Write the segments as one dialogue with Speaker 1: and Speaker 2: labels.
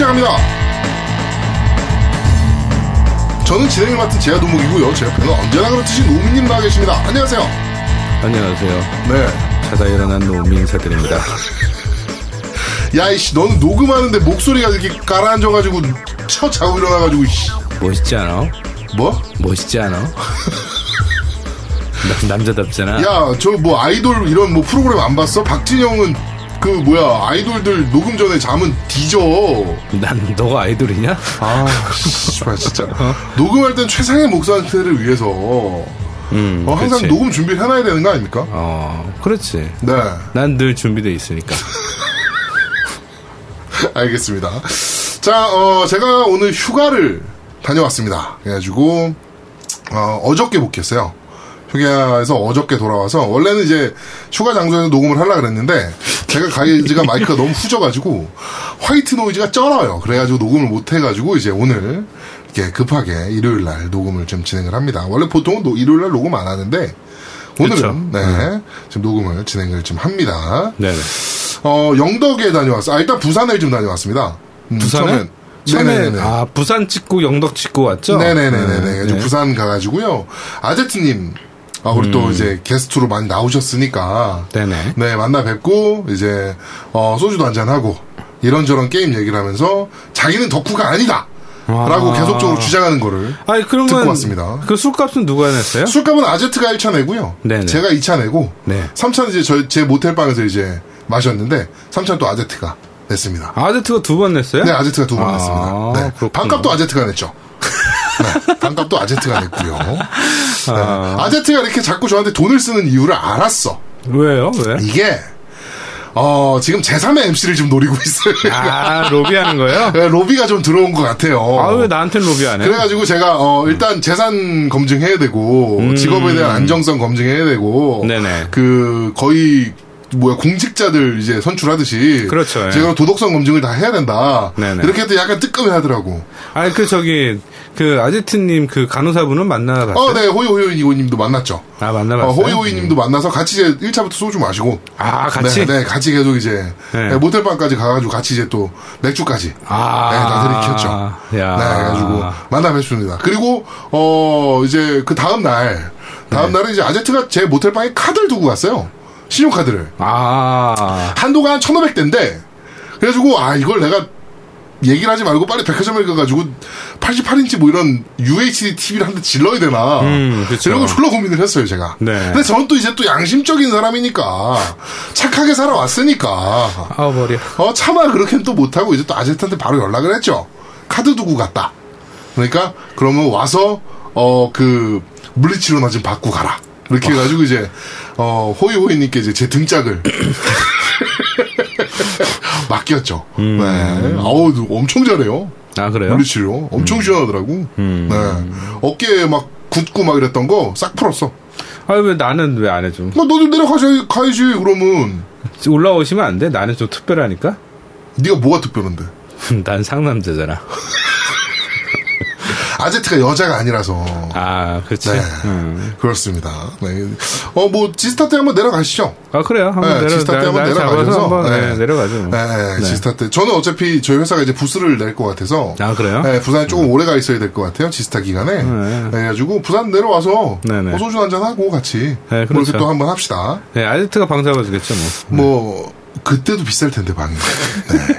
Speaker 1: 시작합니다. 저는 진행을 맡은 제아도목이고요. 제 옆에는 언제나 그렇듯이 노미님 나와 계십니다. 안녕하세요.
Speaker 2: 안녕하세요.
Speaker 1: 네.
Speaker 2: 자다 일어난 노미 인사드립니다.
Speaker 1: 야 이씨 너는 녹음하는데 목소리가 이렇게 가라앉아가지고 쳐 자고 일어나가지고 씨.
Speaker 2: 멋있지 않아?
Speaker 1: 뭐?
Speaker 2: 멋있지 않아? 남- 남자답잖아.
Speaker 1: 야 저 뭐 아이돌 이런 뭐 프로그램 안 봤어? 박진영은 그 뭐야 아이돌들 녹음 전에 잠은 뒤져.
Speaker 2: 난 너가 아이돌이냐?
Speaker 1: 아, 씨발 진짜. 녹음할 땐 최상의 목 상태를 위해서
Speaker 2: 음,
Speaker 1: 어, 항상
Speaker 2: 그치.
Speaker 1: 녹음 준비를 해놔야 되는 거 아닙니까?
Speaker 2: 어, 그렇지.
Speaker 1: 네,
Speaker 2: 난 늘 준비돼 있으니까.
Speaker 1: 알겠습니다. 자, 어, 제가 오늘 휴가를 다녀왔습니다. 그래가지고 어, 어저께 복귀했어요. 휴가에서 어저께 돌아와서 원래는 이제 휴가 장소에서 녹음을 하려 그랬는데 제가 가져간 마이크가 너무 후져가지고 white noise가 쩔어요. 그래가지고 녹음을 못 해가지고 이제 오늘 이렇게 급하게 일요일 날 녹음을 좀 진행을 합니다. 원래 보통은 노- 일요일 날 녹음 안 하는데 오늘은
Speaker 2: 그쵸.
Speaker 1: 네 지금 녹음을 진행을 좀 합니다.
Speaker 2: 네네.
Speaker 1: 어 영덕에 다녀왔어. 아 일단 부산을 좀 다녀왔습니다. 음,
Speaker 2: 부산에? 처음에,
Speaker 1: 네네네.
Speaker 2: 아, 부산 찍고 영덕 찍고 왔죠?
Speaker 1: 네네네네.
Speaker 2: 네, 네.
Speaker 1: 부산 가가지고요. 아제트님, 아, 우리 또 이제 게스트로 많이 나오셨으니까.
Speaker 2: 네네.
Speaker 1: 네, 만나 뵙고, 이제, 어, 소주도 한잔하고, 이런저런 게임 얘기를 하면서, 자기는 덕후가 아니다! 라고
Speaker 2: 아.
Speaker 1: 계속적으로 주장하는 거를.
Speaker 2: 아니, 그러면.
Speaker 1: 듣고 왔습니다.
Speaker 2: 그 술값은 누가 냈어요?
Speaker 1: 술값은 아제트가 1차 내고요.
Speaker 2: 네네.
Speaker 1: 제가 2차 내고,
Speaker 2: 네.
Speaker 1: 3차는 이제 저, 제 모텔방에서 이제 마셨는데, 3차는 또 아제트가 냈습니다.
Speaker 2: 아제트가 두 번 냈어요?
Speaker 1: 네, 아제트가 두번
Speaker 2: 아,
Speaker 1: 냈습니다. 네.
Speaker 2: 그렇구나.
Speaker 1: 반값도 아제트가 냈죠. 네, 반값도 아제트가 냈고요. 네. 아제트가 이렇게 자꾸 저한테 돈을 쓰는 이유를 알았어.
Speaker 2: 왜요? 왜?
Speaker 1: 이게 어, 지금 제3의 MC를 좀 노리고 있어요.
Speaker 2: 아, 로비하는 거예요?
Speaker 1: 네, 로비가 좀 들어온 것 같아요.
Speaker 2: 아, 왜 나한테 로비 안 해?
Speaker 1: 그래가지고 제가 어, 일단 재산 검증해야 되고 직업에 대한 안정성 검증해야 되고
Speaker 2: 음. 네네.
Speaker 1: 그 거의 뭐야 공직자들 이제 선출하듯이
Speaker 2: 그렇죠, 예.
Speaker 1: 제가 도덕성 검증을 다 해야 된다.
Speaker 2: 네네.
Speaker 1: 이렇게 해도 약간 뜨끔해하더라고.
Speaker 2: 아니, 그, 저기, 그, 아제트님 그 간호사분은 만나봤어요?
Speaker 1: 어, 네, 호이호이님도 만났죠.
Speaker 2: 아, 만나봤어요?
Speaker 1: 어, 호이호이님도 만나서 같이 이제 1차부터 소주 마시고.
Speaker 2: 아, 같이?
Speaker 1: 네, 네, 같이 계속 이제
Speaker 2: 네.
Speaker 1: 네, 모텔방까지 가가지고 같이 이제 또 맥주까지.
Speaker 2: 아.
Speaker 1: 네, 다 들이켰죠.
Speaker 2: 야.
Speaker 1: 네, 그래가지고 만나 뵙습니다. 그리고 어 이제 그 다음 날, 다음
Speaker 2: 네.
Speaker 1: 날은 이제 아제트가 제 모텔방에 카드를 두고 갔어요. 신용카드를.
Speaker 2: 아.
Speaker 1: 한도가 한 1,500대인데, 그래가지고, 아, 이걸 내가 얘기를 하지 말고 빨리 백화점에 가가지고 88인치 뭐 이런 UHD TV를 한 대 질러야 되나.
Speaker 2: 음, 그쵸.
Speaker 1: 이런 거 졸라 고민을 했어요, 제가.
Speaker 2: 네.
Speaker 1: 근데 저는 또 이제 또 양심적인 사람이니까, 착하게 살아왔으니까,
Speaker 2: 아, 머리.
Speaker 1: 어, 차마 그렇게는 또 못하고 이제 또 아제트한테 바로 연락을 했죠. 카드 두고 갔다. 그러니까, 그러면 와서, 어, 그, 물리치료나 좀 받고 가라. 이렇게 해가지고 이제, 어, 호이호이님께 이제 제 등짝을 맡겼죠.
Speaker 2: 음.
Speaker 1: 네. 아우, 엄청 잘해요.
Speaker 2: 아, 그래요?
Speaker 1: 물리치료. 엄청 시원하더라고.
Speaker 2: 음.
Speaker 1: 네. 어깨에 막 굳고 막 이랬던 거 싹 풀었어.
Speaker 2: 아, 왜 나는 왜 안 해줘?
Speaker 1: 뭐, 너도 내려가야지, 가야지, 그러면.
Speaker 2: 올라오시면 안 돼? 나는 좀 특별하니까?
Speaker 1: 네가 뭐가 특별한데?
Speaker 2: 난 상남자잖아.
Speaker 1: 아제트가 여자가 아니라서.
Speaker 2: 아, 그렇지.
Speaker 1: 네.
Speaker 2: 음.
Speaker 1: 그렇습니다. 네. 어, 뭐, 지스타 때 한번 내려가시죠.
Speaker 2: 아, 그래요? 한번
Speaker 1: 네,
Speaker 2: 내려,
Speaker 1: 지스타 때
Speaker 2: 날,
Speaker 1: 한번 내려가셔서.
Speaker 2: 한번
Speaker 1: 네.
Speaker 2: 네, 내려가죠. 뭐.
Speaker 1: 네, 네, 지스타 때. 저는 어차피 저희 회사가 이제 부스를 낼 것 같아서.
Speaker 2: 아, 그래요?
Speaker 1: 네, 부산에 조금 오래 가 있어야 될 것 같아요. 지스타 기간에.
Speaker 2: 네.
Speaker 1: 그래가지고 부산 내려와서
Speaker 2: 네, 네.
Speaker 1: 뭐 소주 한잔 하고 같이
Speaker 2: 네,
Speaker 1: 뭐
Speaker 2: 그렇죠.
Speaker 1: 이렇게 또 한번 합시다.
Speaker 2: 네, 아제트가 방 잡아주겠죠, 뭐.
Speaker 1: 뭐 그때도 비쌀 텐데 방이.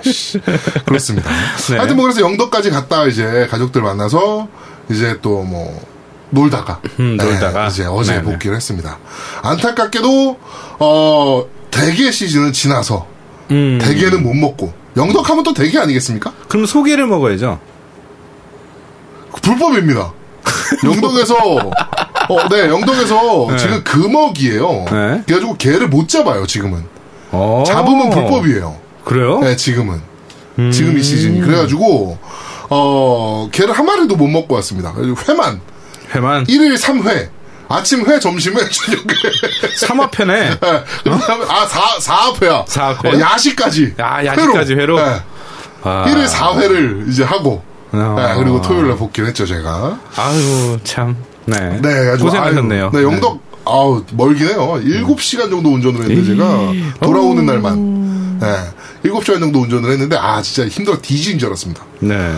Speaker 1: 네, 씨. 그렇습니다.
Speaker 2: 네.
Speaker 1: 하여튼 뭐 그래서 영덕까지 갔다 이제 가족들 만나서 이제 또 뭐 놀다가
Speaker 2: 음, 놀다가.
Speaker 1: 이제 어제
Speaker 2: 네네.
Speaker 1: 복귀를 했습니다. 안타깝게도 어 대게 시즌은 지나서
Speaker 2: 음.
Speaker 1: 대게는 못 먹고 영덕하면 또 대게 아니겠습니까?
Speaker 2: 그럼 소개를 먹어야죠.
Speaker 1: 불법입니다. 영덕에서 어, 네 영덕에서
Speaker 2: 네.
Speaker 1: 지금 금어기예요.
Speaker 2: 네.
Speaker 1: 그래가지고 개를 못 잡아요 지금은.
Speaker 2: 어.
Speaker 1: 잡으면 불법이에요.
Speaker 2: 그래요?
Speaker 1: 네, 지금은.
Speaker 2: 음.
Speaker 1: 지금 이 시즌이. 그래가지고, 어, 걔를 한 마리도 못 먹고 왔습니다. 회만.
Speaker 2: 회만
Speaker 1: 1일 3회. 아침 회, 점심 회, 저녁 회.
Speaker 2: 삼합회네.
Speaker 1: 그 다음에, 아, 4, 4합회야.
Speaker 2: 사합회?
Speaker 1: 어, 야식까지.
Speaker 2: 야, 야식까지 회로?
Speaker 1: 네.
Speaker 2: 아.
Speaker 1: 1일 4회를 이제 하고.
Speaker 2: 아.
Speaker 1: 네, 그리고 토요일 날 복귀를 했죠, 제가.
Speaker 2: 아유, 참. 네.
Speaker 1: 네, 그래가지고.
Speaker 2: 고생하셨네요.
Speaker 1: 아유, 네, 영덕, 아우, 멀긴 해요. 7시간 정도 운전을 했는데, 제가 돌아오는 날만. 예. 7시간 정도 운전을 했는데, 아, 진짜 힘들어 뒤지는 줄 알았습니다.
Speaker 2: 네.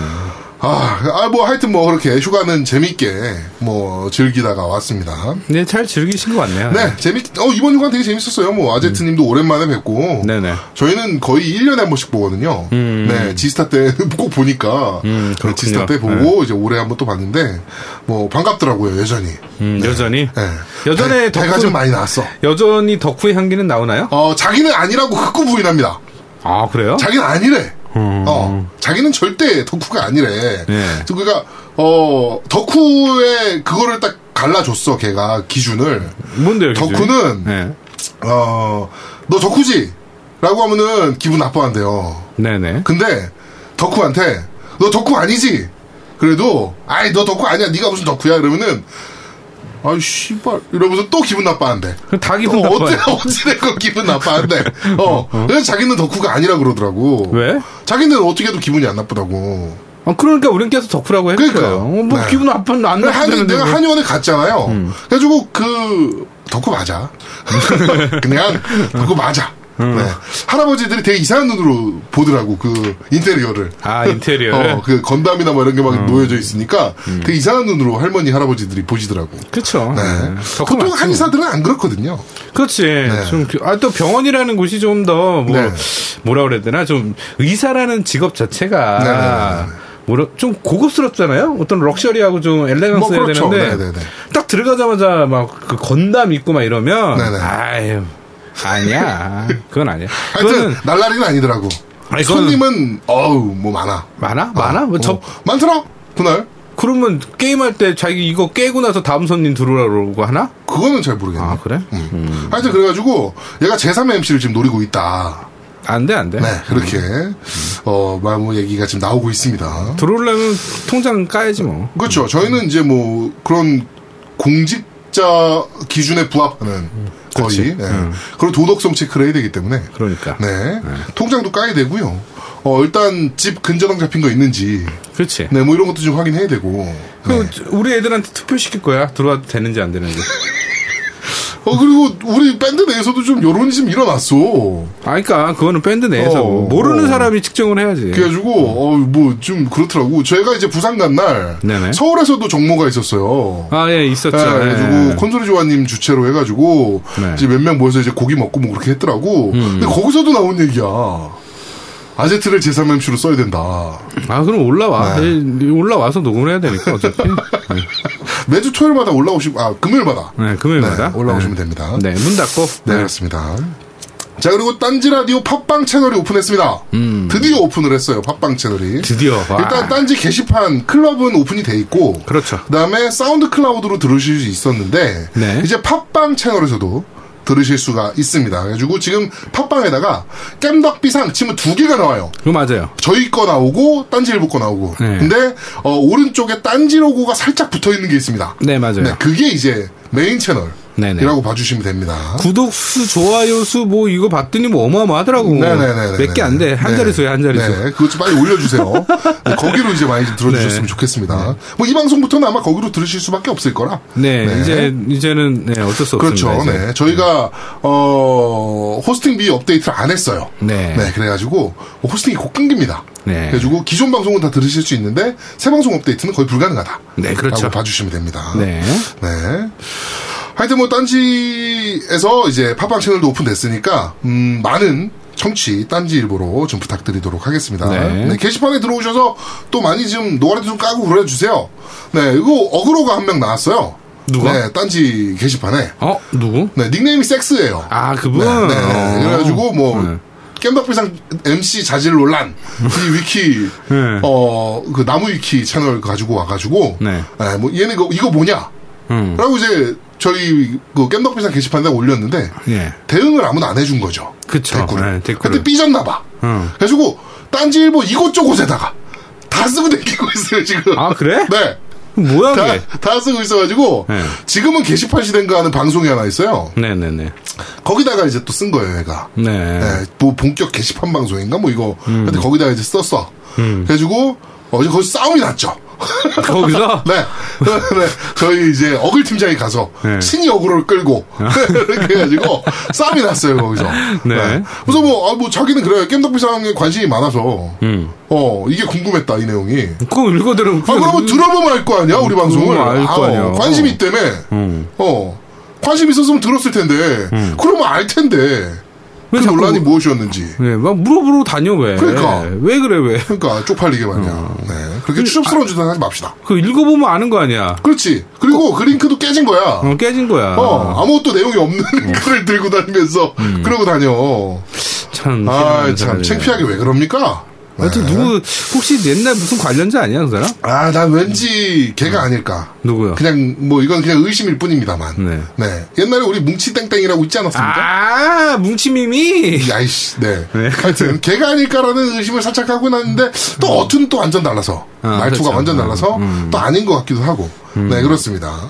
Speaker 1: 아, 아, 뭐, 하여튼 뭐, 그렇게 휴가는 재밌게, 뭐, 즐기다가 왔습니다.
Speaker 2: 네, 잘 즐기신 것 같네요.
Speaker 1: 네, 재밌, 어, 이번 휴가 되게 재밌었어요. 뭐, 아제트 님도 오랜만에 뵙고.
Speaker 2: 음. 네네.
Speaker 1: 저희는 거의 1년에 한 번씩 보거든요. 네, 지스타 때 꼭 보니까.
Speaker 2: 음,
Speaker 1: 네. 지스타 때 보고, 이제 올해 한 번 또 봤는데, 뭐, 반갑더라고요, 여전히.
Speaker 2: 음, 여전히.
Speaker 1: 네.
Speaker 2: 여전에
Speaker 1: 배, 배가 좀 많이 나왔어.
Speaker 2: 여전히 덕후의 향기는 나오나요?
Speaker 1: 어, 자기는 아니라고 흑구 부인합니다.
Speaker 2: 아, 그래요?
Speaker 1: 자기는 아니래.
Speaker 2: 음.
Speaker 1: 어, 자기는 절대 덕후가 아니래.
Speaker 2: 네.
Speaker 1: 그러니까, 어, 덕후의 그거를 딱 갈라줬어, 걔가, 기준을.
Speaker 2: 뭔데요, 기준이?
Speaker 1: 덕후는,
Speaker 2: 네.
Speaker 1: 어, 너 덕후지? 라고 하면은 기분 나빠한대요.
Speaker 2: 네네.
Speaker 1: 근데, 덕후한테, 너 덕후 아니지? 그래도, 아이, 너 덕후 아니야. 네가 무슨 덕후야? 이러면은, 아이, 씨발. 이러면서 또 기분 나빠한대.
Speaker 2: 다 기분
Speaker 1: 어, 어째,
Speaker 2: 나빠요.
Speaker 1: 어찌됐건 기분 나빠한대. 어. 그래서 자기는 덕후가 아니라 그러더라고.
Speaker 2: 왜?
Speaker 1: 자기는 어떻게 해도 기분이 안 나쁘다고.
Speaker 2: 아, 그러니까 우린 계속 덕후라고 했어요.
Speaker 1: 그러니까.
Speaker 2: 어, 뭐
Speaker 1: 네.
Speaker 2: 기분 나쁜 안
Speaker 1: 근데 한,
Speaker 2: 나쁘는데
Speaker 1: 내가
Speaker 2: 뭐.
Speaker 1: 한의원에 갔잖아요. 그래가지고 그 덕후 맞아. 그냥 덕후 맞아. 네. 할아버지들이 되게 이상한 눈으로 보더라고 그 인테리어를.
Speaker 2: 아, 인테리어.
Speaker 1: 어, 그 건담이나 뭐 이런 게막 놓여져 있으니까 되게 이상한 눈으로 할머니 할아버지들이 보시더라고.
Speaker 2: 그쵸.
Speaker 1: 네.
Speaker 2: 네.
Speaker 1: 보통. 한의사들은 안 그렇거든요.
Speaker 2: 그렇지. 좀, 그- 아, 또 병원이라는 곳이 좀 더, 뭐,
Speaker 1: 네.
Speaker 2: 뭐라 그래야 되나? 좀, 의사라는 직업 자체가,
Speaker 1: 네, 네, 네,
Speaker 2: 뭐라, 좀 고급스럽잖아요? 어떤 럭셔리하고 좀 엘레강스해야
Speaker 1: 뭐 그렇죠.
Speaker 2: 되는데,
Speaker 1: 네, 네, 네.
Speaker 2: 딱 들어가자마자 막 그 건담 입고 막 이러면,
Speaker 1: 네, 네.
Speaker 2: 아유, 아니야. 그건 아니야.
Speaker 1: 하여튼 날라리는 아니더라고.
Speaker 2: 아니,
Speaker 1: 손님은 어우 뭐 많아.
Speaker 2: 많아? 많아? 뭐,
Speaker 1: 어,
Speaker 2: 저,
Speaker 1: 많더라 그날.
Speaker 2: 그러면 게임할 때 자기 이거 깨고 나서 다음 손님 들어오라고 하나?
Speaker 1: 그거는 잘 모르겠네.
Speaker 2: 아, 그래?
Speaker 1: 음. 하여튼 그래가지고 얘가 제3의 MC를 지금 노리고 있다.
Speaker 2: 안 돼, 안 돼.
Speaker 1: 네, 그렇게 어, 뭐 얘기가 지금 나오고 있습니다.
Speaker 2: 들어오려면 통장 까야지 뭐.
Speaker 1: 그렇죠. 저희는 이제 뭐 그런 공직자 기준에 부합하는 거의. 네.
Speaker 2: 음.
Speaker 1: 그런 도덕성 체크를 해야 되기 때문에
Speaker 2: 그러니까.
Speaker 1: 네, 통장도 까야 되고요. 어, 일단 집 근저당 잡힌 거 있는지
Speaker 2: 그렇지.
Speaker 1: 네, 뭐 이런 것도 좀 확인해야 되고.
Speaker 2: 그
Speaker 1: 네.
Speaker 2: 우리 애들한테 투표시킬 거야. 들어와도 되는지 안 되는지.
Speaker 1: 어 그리고 우리 밴드 내에서도 좀 여론이 좀 일어났어.
Speaker 2: 아, 그러니까 그거는 밴드 내에서
Speaker 1: 어,
Speaker 2: 뭐 모르는
Speaker 1: 어.
Speaker 2: 사람이 측정을 해야지.
Speaker 1: 그래가지고 어 뭐 좀 그렇더라고. 제가 이제 부산 간날
Speaker 2: 네네.
Speaker 1: 서울에서도 정모가 있었어요.
Speaker 2: 아, 예, 있었죠.
Speaker 1: 네,
Speaker 2: 예.
Speaker 1: 그래가지고 콘솔이 조아님 주최로 해가지고
Speaker 2: 네.
Speaker 1: 이제 몇 명 모여서 이제 고기 먹고 뭐 그렇게 했더라고.
Speaker 2: 음.
Speaker 1: 근데 거기서도 나온 얘기야. 아제트를 제3MC로 써야 된다.
Speaker 2: 아, 그럼 올라와.
Speaker 1: 네.
Speaker 2: 예, 올라와서 녹음을 해야 되니까 어차피.
Speaker 1: 매주 토요일마다 올라오시고 아 금요일마다
Speaker 2: 네, 금요일마다.
Speaker 1: 네, 올라오시면 됩니다.
Speaker 2: 네, 문 닫고.
Speaker 1: 네, 그렇습니다. 자, 그리고 딴지 라디오 팟빵 채널이 오픈했습니다. 드디어 오픈을 했어요, 팟빵 채널이.
Speaker 2: 음. 드디어. 와.
Speaker 1: 일단 딴지 게시판 클럽은 오픈이 돼 있고,
Speaker 2: 그렇죠.
Speaker 1: 그 다음에 SoundCloud로 들으실 수 있었는데,
Speaker 2: 네.
Speaker 1: 이제 팟빵 채널에서도 들으실 수가 있습니다. 그래가지고 지금 팟빵에다가 겜덕비상 치면 두 개가 나와요.
Speaker 2: 그거 맞아요.
Speaker 1: 저희 거 나오고 딴지 일보 거 나오고.
Speaker 2: 네.
Speaker 1: 근데 어, 오른쪽에 딴지 로고가 살짝 붙어 있는 게 있습니다.
Speaker 2: 네, 맞아요.
Speaker 1: 네, 그게 이제 메인 채널.
Speaker 2: 네네.
Speaker 1: 이라고 봐주시면 됩니다.
Speaker 2: 구독 수, 좋아요 수, 뭐, 이거 봤더니 뭐 어마어마하더라고.
Speaker 1: 네네네.
Speaker 2: 몇 개 안 돼. 한 자릿수야, 한 자릿수.
Speaker 1: 네, 그것 좀 빨리 올려주세요. 네, 거기로 이제 많이 좀 들어주셨으면
Speaker 2: 네.
Speaker 1: 좋겠습니다. 뭐 이 방송부터는 아마 거기로 들으실 수밖에 없을 거라.
Speaker 2: 네, 이제, 이제는, 네, 어쩔 수
Speaker 1: 그렇죠.
Speaker 2: 없습니다. 이제.
Speaker 1: 네. 저희가, 어, hosting비 업데이트를 안 했어요.
Speaker 2: 네.
Speaker 1: 그래가지고, hosting이 곧 끊깁니다.
Speaker 2: 네.
Speaker 1: 그래가지고, 기존 방송은 다 들으실 수 있는데, 새 방송 업데이트는 거의 불가능하다.
Speaker 2: 네, 그렇죠.
Speaker 1: 봐주시면 됩니다.
Speaker 2: 네.
Speaker 1: 네. 하여튼 뭐 딴지에서 이제 팟빵 채널도 오픈됐으니까 음, 많은 청취 딴지 일보로 좀 부탁드리도록 하겠습니다.
Speaker 2: 네.
Speaker 1: 네, 게시판에 들어오셔서 또 많이 좀 노가리도 좀 까고 그래주세요. 네, 이거 어그로가 한 명 나왔어요.
Speaker 2: 누가?
Speaker 1: 네, 딴지 게시판에.
Speaker 2: 어, 누구?
Speaker 1: 네, 닉네임이 섹스예요.
Speaker 2: 아, 그분?
Speaker 1: 네, 네.
Speaker 2: 어.
Speaker 1: 그래가지고 뭐
Speaker 2: 네.
Speaker 1: 깸덕비상 MC 자질 논란 이 위키
Speaker 2: 네.
Speaker 1: 어그 나무 위키 채널 가지고 와가지고
Speaker 2: 네.
Speaker 1: 네, 뭐 얘네 이거, 이거 뭐냐?
Speaker 2: 음.
Speaker 1: 라고 이제 저희 그 깸덕비상 게시판에 올렸는데
Speaker 2: 예.
Speaker 1: 대응을 아무도 안 해준 거죠.
Speaker 2: 그쵸.
Speaker 1: 댓글을.
Speaker 2: 네, 댓글을.
Speaker 1: 그때 삐졌나 봐.
Speaker 2: 응.
Speaker 1: 그래가지고 딴지일보 이곳저곳에다가 다 쓰고 다니고 있어요 지금.
Speaker 2: 아, 그래?
Speaker 1: 네.
Speaker 2: 뭐야,
Speaker 1: 다,
Speaker 2: 그게?
Speaker 1: 다 쓰고 있어가지고
Speaker 2: 네.
Speaker 1: 지금은 게시판 시대인가 하는 방송이 하나 있어요.
Speaker 2: 네네네.
Speaker 1: 거기다가 이제 또 쓴 거예요, 얘가.
Speaker 2: 네.
Speaker 1: 네, 뭐 본격 게시판 방송인가 뭐 이거.
Speaker 2: 음.
Speaker 1: 근데 거기다가 이제 썼어. 그래가지고 어제 거기서 싸움이 났죠.
Speaker 2: 거기서
Speaker 1: 네. 네. 저희 이제 어글 팀장이 가서
Speaker 2: 네.
Speaker 1: 신이 어그로를 끌고 이렇게 해가지고 싸움이 났어요 거기서.
Speaker 2: 네.
Speaker 1: 그래서 뭐, 아, 뭐 자기는 그래 겜덕비상에 관심이 많아서
Speaker 2: 음.
Speaker 1: 어 이게 궁금했다 이 내용이.
Speaker 2: 그거 읽어들으면
Speaker 1: 아 그러면 들어보면 알 거 아니야 우리 방송을.
Speaker 2: 알거
Speaker 1: 아,
Speaker 2: 아니야.
Speaker 1: 어, 관심 있다며.
Speaker 2: 음.
Speaker 1: 어 관심 있었으면 들었을 텐데. 그러면 알 텐데. 그 논란이 무엇이었는지.
Speaker 2: 네, 막 물어보러 다녀 왜?
Speaker 1: 그러니까.
Speaker 2: 왜 그래 왜?
Speaker 1: 그러니까 쪽팔리게 말이야.
Speaker 2: 어.
Speaker 1: 네. 그렇게 추접스러운 짓은 하지 맙시다.
Speaker 2: 그 읽어보면 아는 거 아니야.
Speaker 1: 그렇지. 그리고 그 링크도 깨진 거야.
Speaker 2: 어, 깨진 거야.
Speaker 1: 어, 아무것도 내용이 없는 링크를 들고 다니면서 그러고 다녀.
Speaker 2: 참.
Speaker 1: 아, 참. 창피하게 왜 그럽니까?
Speaker 2: 하여튼
Speaker 1: 네.
Speaker 2: 누구 혹시 옛날 무슨 관련자 아니야 그 사람?
Speaker 1: 아, 난 왠지 걔가 아닐까.
Speaker 2: 누구요?
Speaker 1: 그냥 뭐 이건 그냥 의심일 뿐입니다만.
Speaker 2: 네.
Speaker 1: 네. 옛날에 우리 뭉치땡땡이라고 있지 않았습니까?
Speaker 2: 아 뭉치미미.
Speaker 1: 야이씨, 네.
Speaker 2: 네.
Speaker 1: 하여튼, 걔가 아닐까라는 의심을 살짝 하고 났는데, 또 어투는 또 완전 달라서.
Speaker 2: 아,
Speaker 1: 말투가
Speaker 2: 그렇죠.
Speaker 1: 완전 달라서, 또 아닌 것 같기도 하고. 네, 그렇습니다.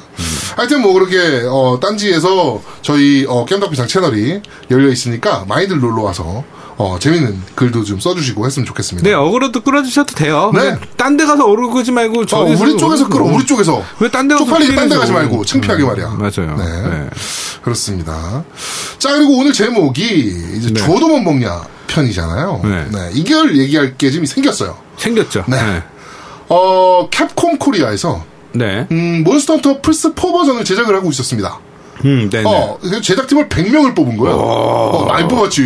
Speaker 1: 하여튼 뭐, 그렇게, 어, 딴지에서 저희, 어, 겜덕비상 채널이 열려 있으니까, 많이들 놀러 와서, 어, 재밌는 글도 좀 써주시고 했으면 좋겠습니다.
Speaker 2: 네 어그로도 끌어주셔도 돼요.
Speaker 1: 네.
Speaker 2: 딴 데 가서 어그로 끄지 말고
Speaker 1: 어,
Speaker 2: 저기
Speaker 1: 우리 쪽에서 끌어, 우리 쪽에서.
Speaker 2: 왜 딴 데 가서
Speaker 1: 쪽팔리게 딴 데 가지. 말고, 창피하게 말이야.
Speaker 2: 음, 맞아요.
Speaker 1: 네.
Speaker 2: 네.
Speaker 1: 그렇습니다. 자, 그리고 오늘 제목이, 이제,
Speaker 2: 네.
Speaker 1: 줘도 못 먹냐 편이잖아요.
Speaker 2: 네.
Speaker 1: 네. 이걸 얘기할 게 좀 생겼어요.
Speaker 2: 생겼죠.
Speaker 1: 네.
Speaker 2: 네.
Speaker 1: 어, 캡콤 코리아에서,
Speaker 2: 네.
Speaker 1: 음, Monster Hunter 플스 4 버전을 제작을 하고 있었습니다.
Speaker 2: 음, 네. 네.
Speaker 1: 어, 제작팀을 100명을 뽑은 거예요. 어, 많이 뽑았지.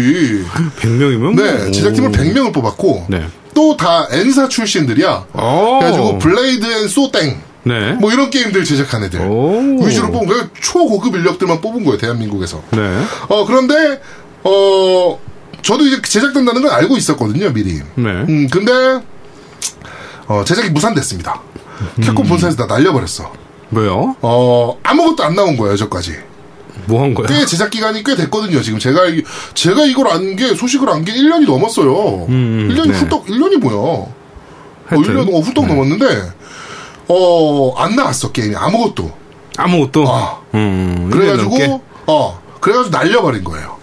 Speaker 2: 100명이면
Speaker 1: 네, 제작팀을 100명을 뽑았고,
Speaker 2: 네.
Speaker 1: 또 다 N사 출신들이야.
Speaker 2: 오.
Speaker 1: 그래가지고 Blade and 소땡,
Speaker 2: 네.
Speaker 1: 뭐 이런 게임들 제작한 애들.
Speaker 2: 오.
Speaker 1: 위주로 뽑은 거예요. 초고급 인력들만 뽑은 거예요, 대한민국에서.
Speaker 2: 네.
Speaker 1: 어, 그런데, 어, 저도 이제 제작된다는 건 알고 있었거든요, 미리.
Speaker 2: 네.
Speaker 1: 음, 근데, 어, 제작이 무산됐습니다. 캡콤 본사에서 다 날려버렸어.
Speaker 2: 뭐요?
Speaker 1: 어, 아무것도 안 나온 거예요, 저까지.
Speaker 2: 뭐 한 거야?
Speaker 1: 꽤 제작 기간이 꽤 됐거든요, 지금. 제가, 알- 제가 이걸 안 게, 소식을 안 게 1년이 넘었어요.
Speaker 2: 음,
Speaker 1: 1년이
Speaker 2: 네.
Speaker 1: 후떡, 1년이 뭐야. 어,
Speaker 2: 하여튼.
Speaker 1: 1년, 어, 후떡 넘었는데, 어, 안 나왔어, 게임이. 아무것도.
Speaker 2: 아무것도.
Speaker 1: 아.
Speaker 2: 음. 1년 넘게?
Speaker 1: 그래가지고, 어, 그래가지고 날려버린 거예요.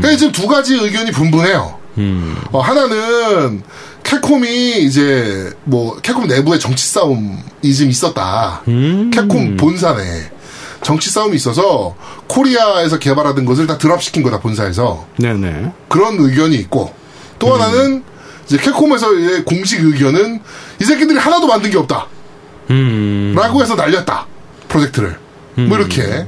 Speaker 1: 그래서 지금 두 가지 의견이 분분해요.
Speaker 2: 음.
Speaker 1: 어, 하나는 캡콤이 이제 뭐 캡콤 내부에 정치 싸움이 좀 있었다.
Speaker 2: 음.
Speaker 1: 캡콤 본사 내 정치 싸움이 있어서 코리아에서 개발하던 것을 다 드랍시킨 거다 본사에서
Speaker 2: 네네.
Speaker 1: 그런 의견이 있고 또 하나는 이제 캡콤에서의 공식 의견은 이 새끼들이 하나도 만든 게 없다.
Speaker 2: 음.
Speaker 1: 라고 해서 날렸다. 프로젝트를. 뭐 이렇게.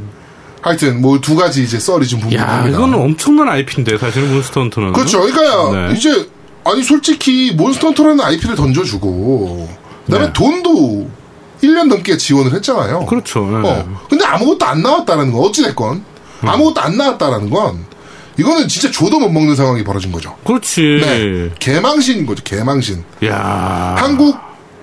Speaker 1: 하여튼 뭐 두 가지 이제 썰이 좀
Speaker 2: 야,
Speaker 1: 분분합니다.
Speaker 2: 이거는 엄청난 IP인데, 사실은 몬스터 헌터는.
Speaker 1: 그렇죠. 그러니까
Speaker 2: 네.
Speaker 1: 이제 아니 솔직히 몬스터 헌터라는 IP를 던져주고 그다음에
Speaker 2: 네.
Speaker 1: 돈도 1년 넘게 지원을 했잖아요.
Speaker 2: 그렇죠. 네.
Speaker 1: 어. 근데 아무것도 안 나왔다라는 건 어찌 됐건
Speaker 2: 음.
Speaker 1: 아무것도 안 나왔다라는 건 이거는 진짜 줘도 못 먹는 상황이 벌어진 거죠.
Speaker 2: 그렇지.
Speaker 1: 네. 개망신인 거죠. 개망신.
Speaker 2: 야
Speaker 1: 한국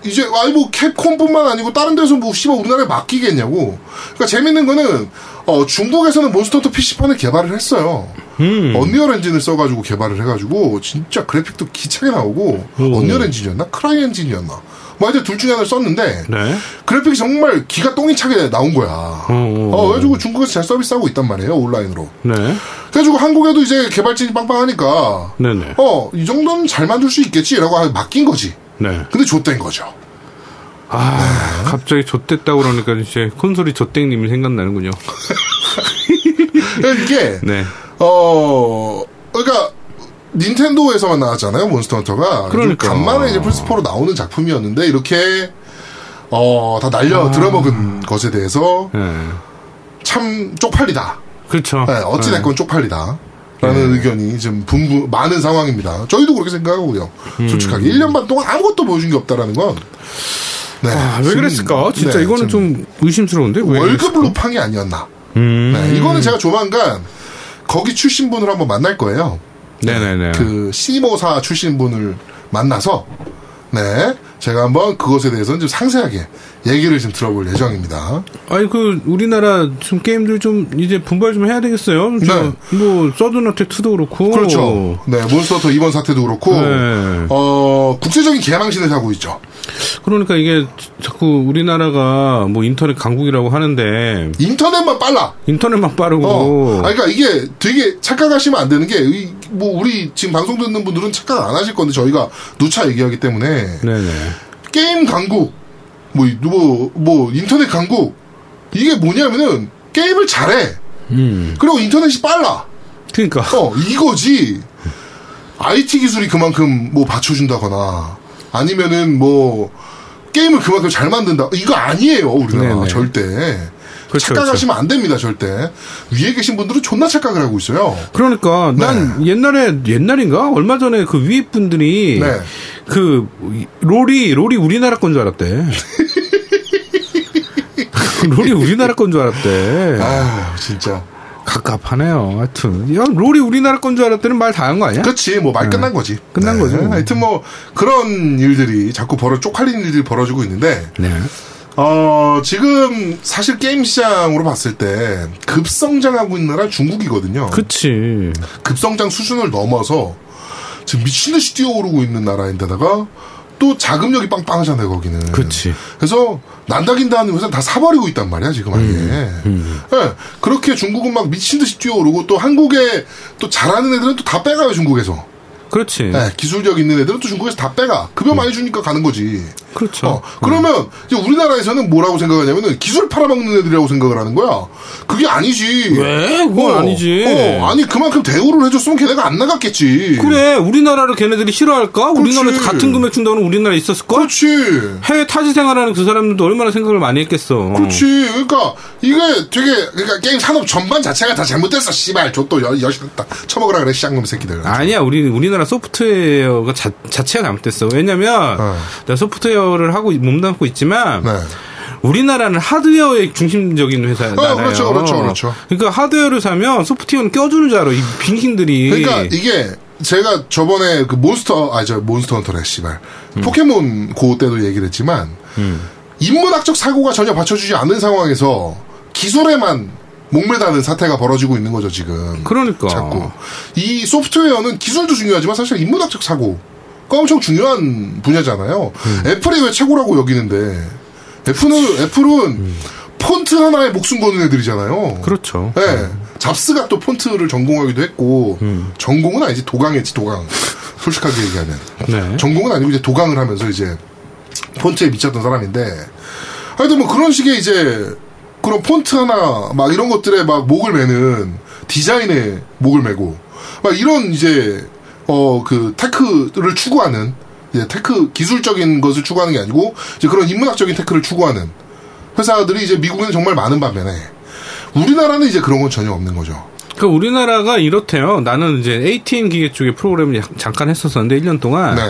Speaker 1: 이제 아니 뭐 캡콤뿐만 아니고 다른 데서 뭐 씨발 우리나라에 맡기겠냐고. 그러니까 재밌는 거는 어 중국에서는 몬스터헌터 PC판을 개발을 했어요.
Speaker 2: 음.
Speaker 1: 언리얼 엔진을 써가지고 개발을 해가지고 진짜 그래픽도 기차게 나오고
Speaker 2: 오.
Speaker 1: 언리얼 엔진이었나 크라이 엔진이었나 뭐 하여튼 둘 중에 하나를 썼는데
Speaker 2: 네.
Speaker 1: 그래픽이 정말 기가 똥이 차게 나온 거야.
Speaker 2: 오.
Speaker 1: 어, 그래가지고 중국에서 잘 서비스하고 있단 말이에요 온라인으로.
Speaker 2: 네.
Speaker 1: 그래가지고 한국에도 이제 개발진이 빵빵하니까
Speaker 2: 네네.
Speaker 1: 어 이 정도는 잘 만들 수 있겠지라고 맡긴 거지.
Speaker 2: 네.
Speaker 1: 근데 좆된 거죠.
Speaker 2: 아,
Speaker 1: 네.
Speaker 2: 갑자기 좆됐다고 그러니까 이제 콘솔이 좆땡님이 생각나는군요.
Speaker 1: 그러니까 이게
Speaker 2: 네.
Speaker 1: 어 그러니까 닌텐도에서만 나왔잖아요 몬스터 헌터가
Speaker 2: 그러니까.
Speaker 1: 간만에 이제 플스4로 나오는 작품이었는데 이렇게 어 다 날려 들어먹은 것에 대해서
Speaker 2: 네.
Speaker 1: 참 쪽팔리다
Speaker 2: 그렇죠.
Speaker 1: 네, 어찌됐건 쪽팔리다 라는
Speaker 2: 네.
Speaker 1: 의견이 좀 분분 많은 상황입니다 저희도 그렇게 생각하고요
Speaker 2: 음.
Speaker 1: 솔직하게 1년 반 동안 아무것도 보여준 게 없다라는 건 네,
Speaker 2: 아, 왜
Speaker 1: 좀,
Speaker 2: 그랬을까? 진짜
Speaker 1: 네,
Speaker 2: 이거는 좀 의심스러운데? 왜
Speaker 1: 월급? 루팡이 아니었나
Speaker 2: 음.
Speaker 1: 네, 이거는 제가 조만간 거기 출신 분을 한번 만날 거예요
Speaker 2: 네네네.
Speaker 1: 그 시모사 출신 분을 만나서 네 제가 한번 그것에 대해서는 좀 상세하게 얘기를 좀 들어볼 예정입니다.
Speaker 2: 아니 그 우리나라 좀 게임들 좀 이제 분발 좀 해야 되겠어요. 저, 뭐 서든어택 2도 그렇고.
Speaker 1: 네. 그렇죠. 네 몬스터터 이번 사태도 그렇고
Speaker 2: 네.
Speaker 1: 어 국제적인 개망신을 하고 있죠.
Speaker 2: 그러니까 이게 자꾸 우리나라가 뭐 인터넷 강국이라고 하는데
Speaker 1: 인터넷만 빨라.
Speaker 2: 인터넷만 빠르고.
Speaker 1: 어. 아, 그러니까 이게 되게 착각하시면 안 되는 게, 이, 뭐, 우리 지금 방송 듣는 분들은 착각 안 하실 건데, 저희가 누차 얘기하기 때문에,
Speaker 2: 네네.
Speaker 1: 게임 강국, 뭐, 뭐, 뭐, 인터넷 강국. 이게 뭐냐면은, 게임을 잘해.
Speaker 2: 음.
Speaker 1: 그리고 인터넷이 빨라.
Speaker 2: 그러니까.
Speaker 1: 어, 이거지. IT 기술이 그만큼 뭐 받쳐준다거나, 아니면은 뭐, 게임을 그만큼 잘 만든다. 이거 아니에요, 우리나라.
Speaker 2: 네네.
Speaker 1: 절대.
Speaker 2: 그렇죠,
Speaker 1: 착각하시면 안 됩니다, 절대. 위에 계신 분들은 존나 착각을 하고 있어요.
Speaker 2: 그러니까 난 옛날에 옛날인가 얼마 전에 그 위에 분들이
Speaker 1: 네.
Speaker 2: 그 롤이 롤이 우리나라 건 줄 알았대. 롤이 우리나라 건 줄 알았대.
Speaker 1: 아 진짜.
Speaker 2: 갑갑하네요. 하여튼 야 롤이 우리나라 건 줄 알았더니 말 다 한 거 아니야?
Speaker 1: 그렇지, 뭐 말 끝난 거지.
Speaker 2: 네. 끝난 거죠.
Speaker 1: 하여튼 뭐, 그런 일들이 자꾸 벌어, 쪽팔리는 일들이 벌어지고 있는데,
Speaker 2: 네.
Speaker 1: 어, 지금 사실 게임 시장으로 봤을 때 급성장하고 있는 나라 중국이거든요.
Speaker 2: 그치.
Speaker 1: 급성장 수준을 넘어서 지금 미친 듯이 뛰어오르고 있는 나라인데다가 또 자금력이 빵빵하잖아요, 거기는.
Speaker 2: 그치.
Speaker 1: 그래서 난다긴다 하는 회사 다 사버리고 있단 말이야, 지금 아예.
Speaker 2: 음,
Speaker 1: 예, 그렇게 중국은 막 미친 듯이 뛰어오르고 또 한국에 또 잘하는 애들은 또 다 빼가요, 중국에서.
Speaker 2: 그렇지.
Speaker 1: 예, 기술력 있는 애들은 또 중국에서 다 빼가. 급여 많이 주니까 가는 거지.
Speaker 2: 그렇죠.
Speaker 1: 어, 그러면 이제 우리나라에서는 뭐라고 생각하냐면은 기술 팔아먹는 애들이라고 생각을 하는 거야. 그게 아니지.
Speaker 2: 왜? 그건 아니지.
Speaker 1: 어, 아니 그만큼 대우를 해줬으면 걔네가 안 나갔겠지.
Speaker 2: 그래, 우리나라를 걔네들이 싫어할까? 우리나라에서. 같은 금액 준다고는 우리나라에 있었을까?
Speaker 1: 그렇지.
Speaker 2: 해외 타지 생활하는 그 사람들도 얼마나 생각을 많이 했겠어.
Speaker 1: 그렇지. 그러니까 이게 되게 그러니까 게임 산업 전반 자체가 다 잘못됐어. 씨발, 저또 여시다 처먹으라 그래 쌍놈 새끼들.
Speaker 2: 아니야, 우리 우리나라 소프트웨어가 자, 자체가 잘못됐어. 왜냐면
Speaker 1: 어.
Speaker 2: 내가 소프트웨어 를 하고 몸담고 있지만
Speaker 1: 네.
Speaker 2: 우리나라는 하드웨어의 중심적인 회사잖아요.
Speaker 1: 어, 그렇죠, 그렇죠, 그렇죠.
Speaker 2: 그러니까 하드웨어를 사면 소프트웨어는 껴주는 줄 알아. 이 빙신들이.
Speaker 1: 그러니까 이게 제가 저번에 그 몬스터 아저 몬스터 헌터래 씨발
Speaker 2: 음.
Speaker 1: 포켓몬 고 때도 얘기를 했지만 인문학적 사고가 전혀 받쳐주지 않은 상황에서 기술에만 목매다는 사태가 벌어지고 있는 거죠 지금.
Speaker 2: 그러니까.
Speaker 1: 자꾸 이 소프트웨어는 기술도 중요하지만 사실 인문학적 사고 가 엄청 중요한 분야잖아요.
Speaker 2: 음.
Speaker 1: 애플이 왜 최고라고 여기는데 애플은 애플은 폰트 하나에 목숨 거는 애들이잖아요.
Speaker 2: 그렇죠.
Speaker 1: 네. 잡스가 또 폰트를 전공하기도 했고
Speaker 2: 음.
Speaker 1: 전공은 아니지 도강했지 도강. 솔직하게 얘기하면
Speaker 2: 네.
Speaker 1: 전공은 아니고 이제 도강을 하면서 이제 폰트에 미쳤던 사람인데 하여튼 뭐 그런 식의 이제 그런 폰트 하나 막 이런 것들에 막 목을 매는 디자인에 목을 매고 막 이런 이제 어 그 tech를 추구하는 이제 tech 기술적인 것을 추구하는 게 아니고 이제 그런 인문학적인 tech를 추구하는 회사들이 이제 미국에는 정말 많은 반면에 우리나라는 이제 그런 건 전혀 없는 거죠.
Speaker 2: 그 우리나라가 이렇대요. 나는 이제 ATM 기계 쪽에 프로그램을 잠깐 했었었는데 1년 동안
Speaker 1: 네.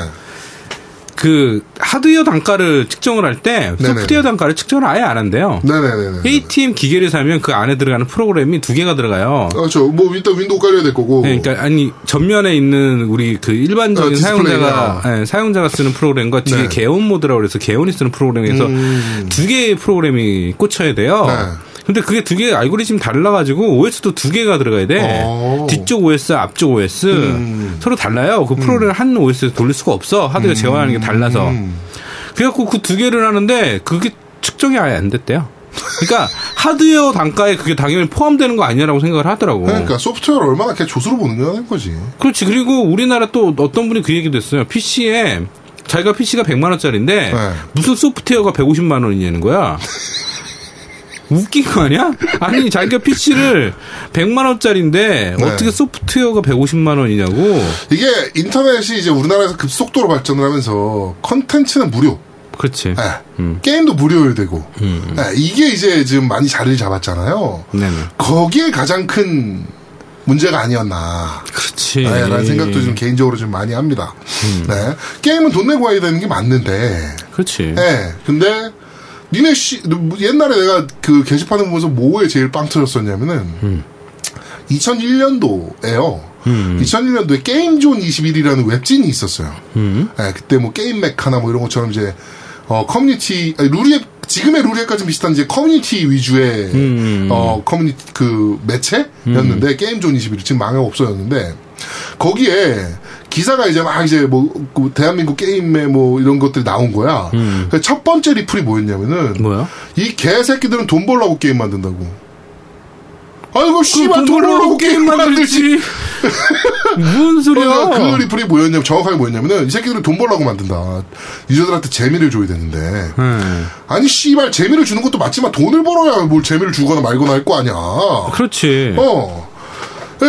Speaker 2: 그 하드웨어 단가를 측정을 할때
Speaker 1: 네네네.
Speaker 2: 소프트웨어 단가를 측정을 아예 안 한대요.
Speaker 1: 네네네네.
Speaker 2: ATM 기계를 사면 그 안에 들어가는 프로그램이 두 개가 들어가요.
Speaker 1: 그렇죠. 뭐 일단 윈도우 깔려야 될 거고.
Speaker 2: 네, 그러니까 아니 전면에 있는 우리 그 일반적인
Speaker 1: 어.
Speaker 2: 사용자가 예, 사용자가 쓰는 프로그램과 뒤에
Speaker 1: 네.
Speaker 2: 계원 모드라고 그래서 계원이 쓰는 프로그램에서
Speaker 1: 음.
Speaker 2: 두 개의 프로그램이 꽂혀야 돼요.
Speaker 1: 네.
Speaker 2: 근데 그게 두 개 알고리즘 달라가지고 OS도 두 개가 들어가야 돼.
Speaker 1: 오.
Speaker 2: 뒤쪽 OS, 앞쪽 OS
Speaker 1: 음.
Speaker 2: 서로 달라요. 그 프로그램 한 OS에서 돌릴 수가 없어. 하드웨어 제어하는 게 달라서.
Speaker 1: 음.
Speaker 2: 그래갖고 그 두 개를 하는데 그게 측정이 아예 안 됐대요. 그러니까 하드웨어 단가에 그게 당연히 포함되는 거 아니냐라고 생각을 하더라고.
Speaker 1: 그러니까 소프트웨어를 얼마나 이렇게 조수로 보는 거지.
Speaker 2: 그렇지. 그리고 우리나라 또 어떤 분이 그 얘기도 했어요. PC에 자기가 PC가 100만 원짜리인데
Speaker 1: 네.
Speaker 2: 무슨 소프트웨어가 150만 원이냐는 거야. 웃긴 거 아니야? 아니 자기가 PC를 100만 원짜리인데
Speaker 1: 네.
Speaker 2: 어떻게 소프트웨어가 150만 원이냐고.
Speaker 1: 이게 인터넷이 이제 우리나라에서 급속도로 발전을 하면서 컨텐츠는 무료.
Speaker 2: 그렇지.
Speaker 1: 예.
Speaker 2: 음.
Speaker 1: 게임도 무료되고. 예, 이게 이제 지금 많이 자리를 잡았잖아요.
Speaker 2: 네네.
Speaker 1: 거기에 가장 큰 문제가 아니었나.
Speaker 2: 그렇지.
Speaker 1: 네, 라는 생각도 좀 개인적으로 좀 많이 합니다.
Speaker 2: 음.
Speaker 1: 네. 게임은 돈 내고 해야 되는 게 맞는데.
Speaker 2: 그렇지.
Speaker 1: 예. 근데 니네 씨 옛날에 내가 그 게시판을 보면서 뭐에 제일 빵 터졌었냐면은 2001년도에요.
Speaker 2: 음.
Speaker 1: 2001년도에 게임존 21이라는 웹진이 있었어요.
Speaker 2: 음.
Speaker 1: 예, 그때 뭐 게임 메카나 뭐 이런 것처럼 이제 어 커뮤니티 아니, 루리웹 지금의 루리웹같이 비슷한 이제 커뮤니티 위주의
Speaker 2: 음.
Speaker 1: 어 커뮤니티 그 매체였는데 게임존 21이 지금 망해 없어졌는데 거기에 기사가 이제 막 이제 뭐그 대한민국 게임에 뭐 이런 것들이 나온 거야.
Speaker 2: 음.
Speaker 1: 그첫 번째 리플이 뭐였냐면은
Speaker 2: 뭐야?
Speaker 1: 이 개새끼들은 돈 벌라고 게임 만든다고. 아이고 씨발 돈 벌려고 게임 만들지.
Speaker 2: 무슨 소리야?
Speaker 1: 어, 그 리플이 뭐였냐면 정확하게 뭐였냐면은 이 새끼들은 돈 벌려고 만든다. 유저들한테 재미를 줘야 되는데.
Speaker 2: 음.
Speaker 1: 아니 씨발 재미를 주는 것도 맞지만 돈을 벌어야 뭘 재미를 주거나 말거나 할 거 아니야.
Speaker 2: 그렇지.
Speaker 1: 어.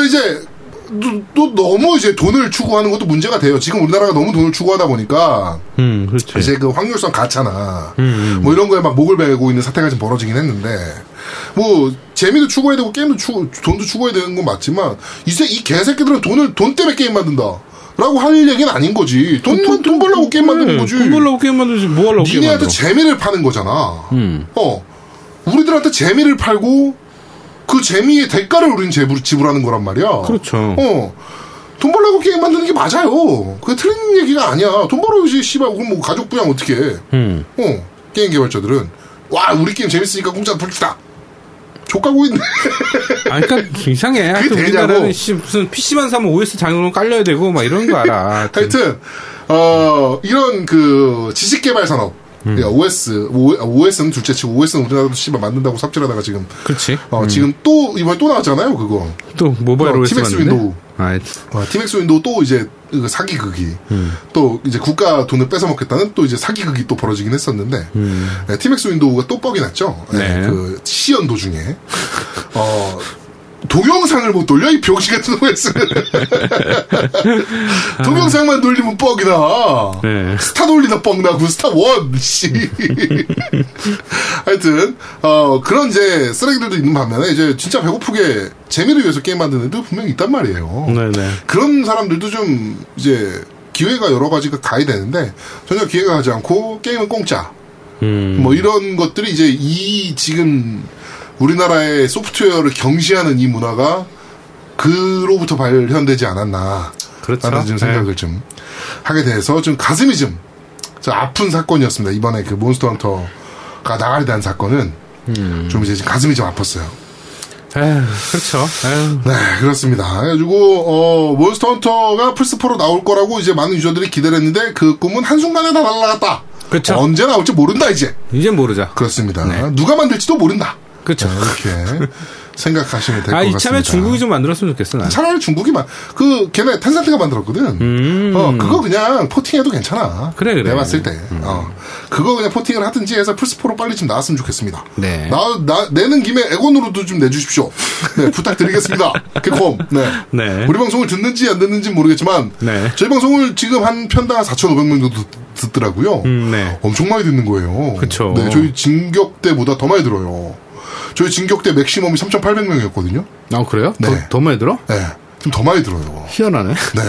Speaker 1: 이제 또, 또 너무 이제 돈을 추구하는 것도 문제가 돼요. 지금 우리나라가 너무 돈을 추구하다 보니까
Speaker 2: 음, 그렇지.
Speaker 1: 이제 그 확률성 가차나
Speaker 2: 음,
Speaker 1: 뭐 이런 거에 막 목을 매고 있는 사태가 좀 벌어지긴 했는데 뭐 재미도 추구해야 되고 게임도 추구 돈도 추구해야 되는 건 맞지만 이제 이 개새끼들은 돈을 돈 때문에 게임 만든다. 라고 할 얘기는 아닌 거지. 돈만 돈 벌려고 게임 만드는
Speaker 2: 그래,
Speaker 1: 거지.
Speaker 2: 돈 벌려고 게임 만들지 뭐 하려고 게임
Speaker 1: 니네한테. 재미를 파는 거잖아.
Speaker 2: 음.
Speaker 1: 어. 우리들한테 재미를 팔고 그 재미의 대가를 우리는 지불, 지불하는 거란 말이야.
Speaker 2: 그렇죠.
Speaker 1: 어. 돈 벌려고 게임 만드는 게 맞아요. 그게 틀린 얘기가 아니야. 돈 벌어야지, 씨발. 그럼 뭐 가족 부양 어떻게 해.
Speaker 2: 음.
Speaker 1: 어. 게임 개발자들은. 와, 우리 게임 재밌으니까 공짜 불키다. 족가고 있네.
Speaker 2: 아, 그러니까 이상해. 하여튼
Speaker 1: 되냐고.
Speaker 2: 우리나라는 씨, 무슨 PC만 사면 OS 장르로 깔려야 되고 막 이런 거 알아. 하여튼.
Speaker 1: 하여튼, 어, 이런 그 지식 개발 산업.
Speaker 2: 음.
Speaker 1: 야, OS, OS는 둘째 치고 OS는 우리나라도 씨발 만든다고 삽질하다가 지금
Speaker 2: 그렇지.
Speaker 1: 어, 지금 또 이번에 또 나왔잖아요, 그거.
Speaker 2: 또 모바일
Speaker 1: 어,
Speaker 2: OS
Speaker 1: 티맥스
Speaker 2: 만드네.
Speaker 1: 윈도우.
Speaker 2: 아,
Speaker 1: 어, 티맥스 윈도우 또 이제 그 사기극이
Speaker 2: 음.
Speaker 1: 또 이제 국가 돈을 뺏어 먹겠다는 또 이제 사기극이 또 벌어지긴 했었는데 네, 티맥스 윈도우가 또 뻑이 났죠. 네,
Speaker 2: 음. 네.
Speaker 1: 그 시연 도중에 어 동영상을 못 돌려 이 병신 같은 OS 동영상만 돌리면 뻑이다.
Speaker 2: 네.
Speaker 1: 스타 돌리다 뻑 나고 스타 원 씨. 하여튼 어 그런 이제 쓰레기들도 있는 반면에 이제 진짜 배고프게 재미를 위해서 게임 만드는 애들 분명히 있단 말이에요.
Speaker 2: 네네.
Speaker 1: 그런 사람들도 좀 이제 기회가 여러 가지가 가야 되는데 전혀 기회가 가지 않고 게임은 공짜
Speaker 2: 음.
Speaker 1: 뭐 이런 것들이 이제 이 지금 우리나라의 소프트웨어를 경시하는 이 문화가 그로부터 발현되지 않았나
Speaker 2: 그렇죠.
Speaker 1: 라는 좀
Speaker 2: 네.
Speaker 1: 생각을 좀 하게 돼서 좀 가슴이 좀, 좀 아픈 사건이었습니다 이번에 그 몬스터 헌터가 나가리 난 사건은
Speaker 2: 음.
Speaker 1: 좀 이제 가슴이 좀 아팠어요
Speaker 2: 에휴, 그렇죠. 에휴.
Speaker 1: 네, 그렇습니다. 그래가지고, 어, 몬스터 헌터가 플스4로 나올 거라고 이제 많은 유저들이 기대를 했는데, 그 꿈은 한순간에 다 날아갔다.
Speaker 2: 그쵸.
Speaker 1: 언제 나올지 모른다, 이제.
Speaker 2: 이제 모르자.
Speaker 1: 그렇습니다.
Speaker 2: 네.
Speaker 1: 누가 만들지도 모른다.
Speaker 2: 그렇죠.
Speaker 1: 이렇게 생각하시면 될것
Speaker 2: 아,
Speaker 1: 같습니다.
Speaker 2: 이참에 중국이 좀 만들었으면 좋겠어, 난.
Speaker 1: 차라리 중국이 만, 그, 걔네 텐센트가 만들었거든.
Speaker 2: 음.
Speaker 1: 어, 그거 그냥 porting해도 괜찮아.
Speaker 2: 그래, 그래.
Speaker 1: 내가 봤을 때. 어. 그거 그냥 porting을 하든지 해서 플스4로 빨리 좀 나왔으면 좋겠습니다.
Speaker 2: 네.
Speaker 1: 나, 나, 내는 김에 엑원으로도 좀 내주십시오. 네, 부탁드리겠습니다. 캡콤. 네.
Speaker 2: 네.
Speaker 1: 우리 방송을 듣는지 안 듣는지 모르겠지만,
Speaker 2: 네.
Speaker 1: 저희 방송을 지금 한 편당 한 4,500명 정도 듣- 듣더라고요.
Speaker 2: 음, 네.
Speaker 1: 엄청 많이 듣는 거예요.
Speaker 2: 그쵸.
Speaker 1: 네, 저희 진격 때보다 더 많이 들어요. 저희 진격 때 맥시멈이 3,800명이었거든요.
Speaker 2: 아, 그래요?
Speaker 1: 네.
Speaker 2: 더, 더 많이 들어?
Speaker 1: 네. 좀 더 많이 들어요.
Speaker 2: 희한하네.
Speaker 1: 네.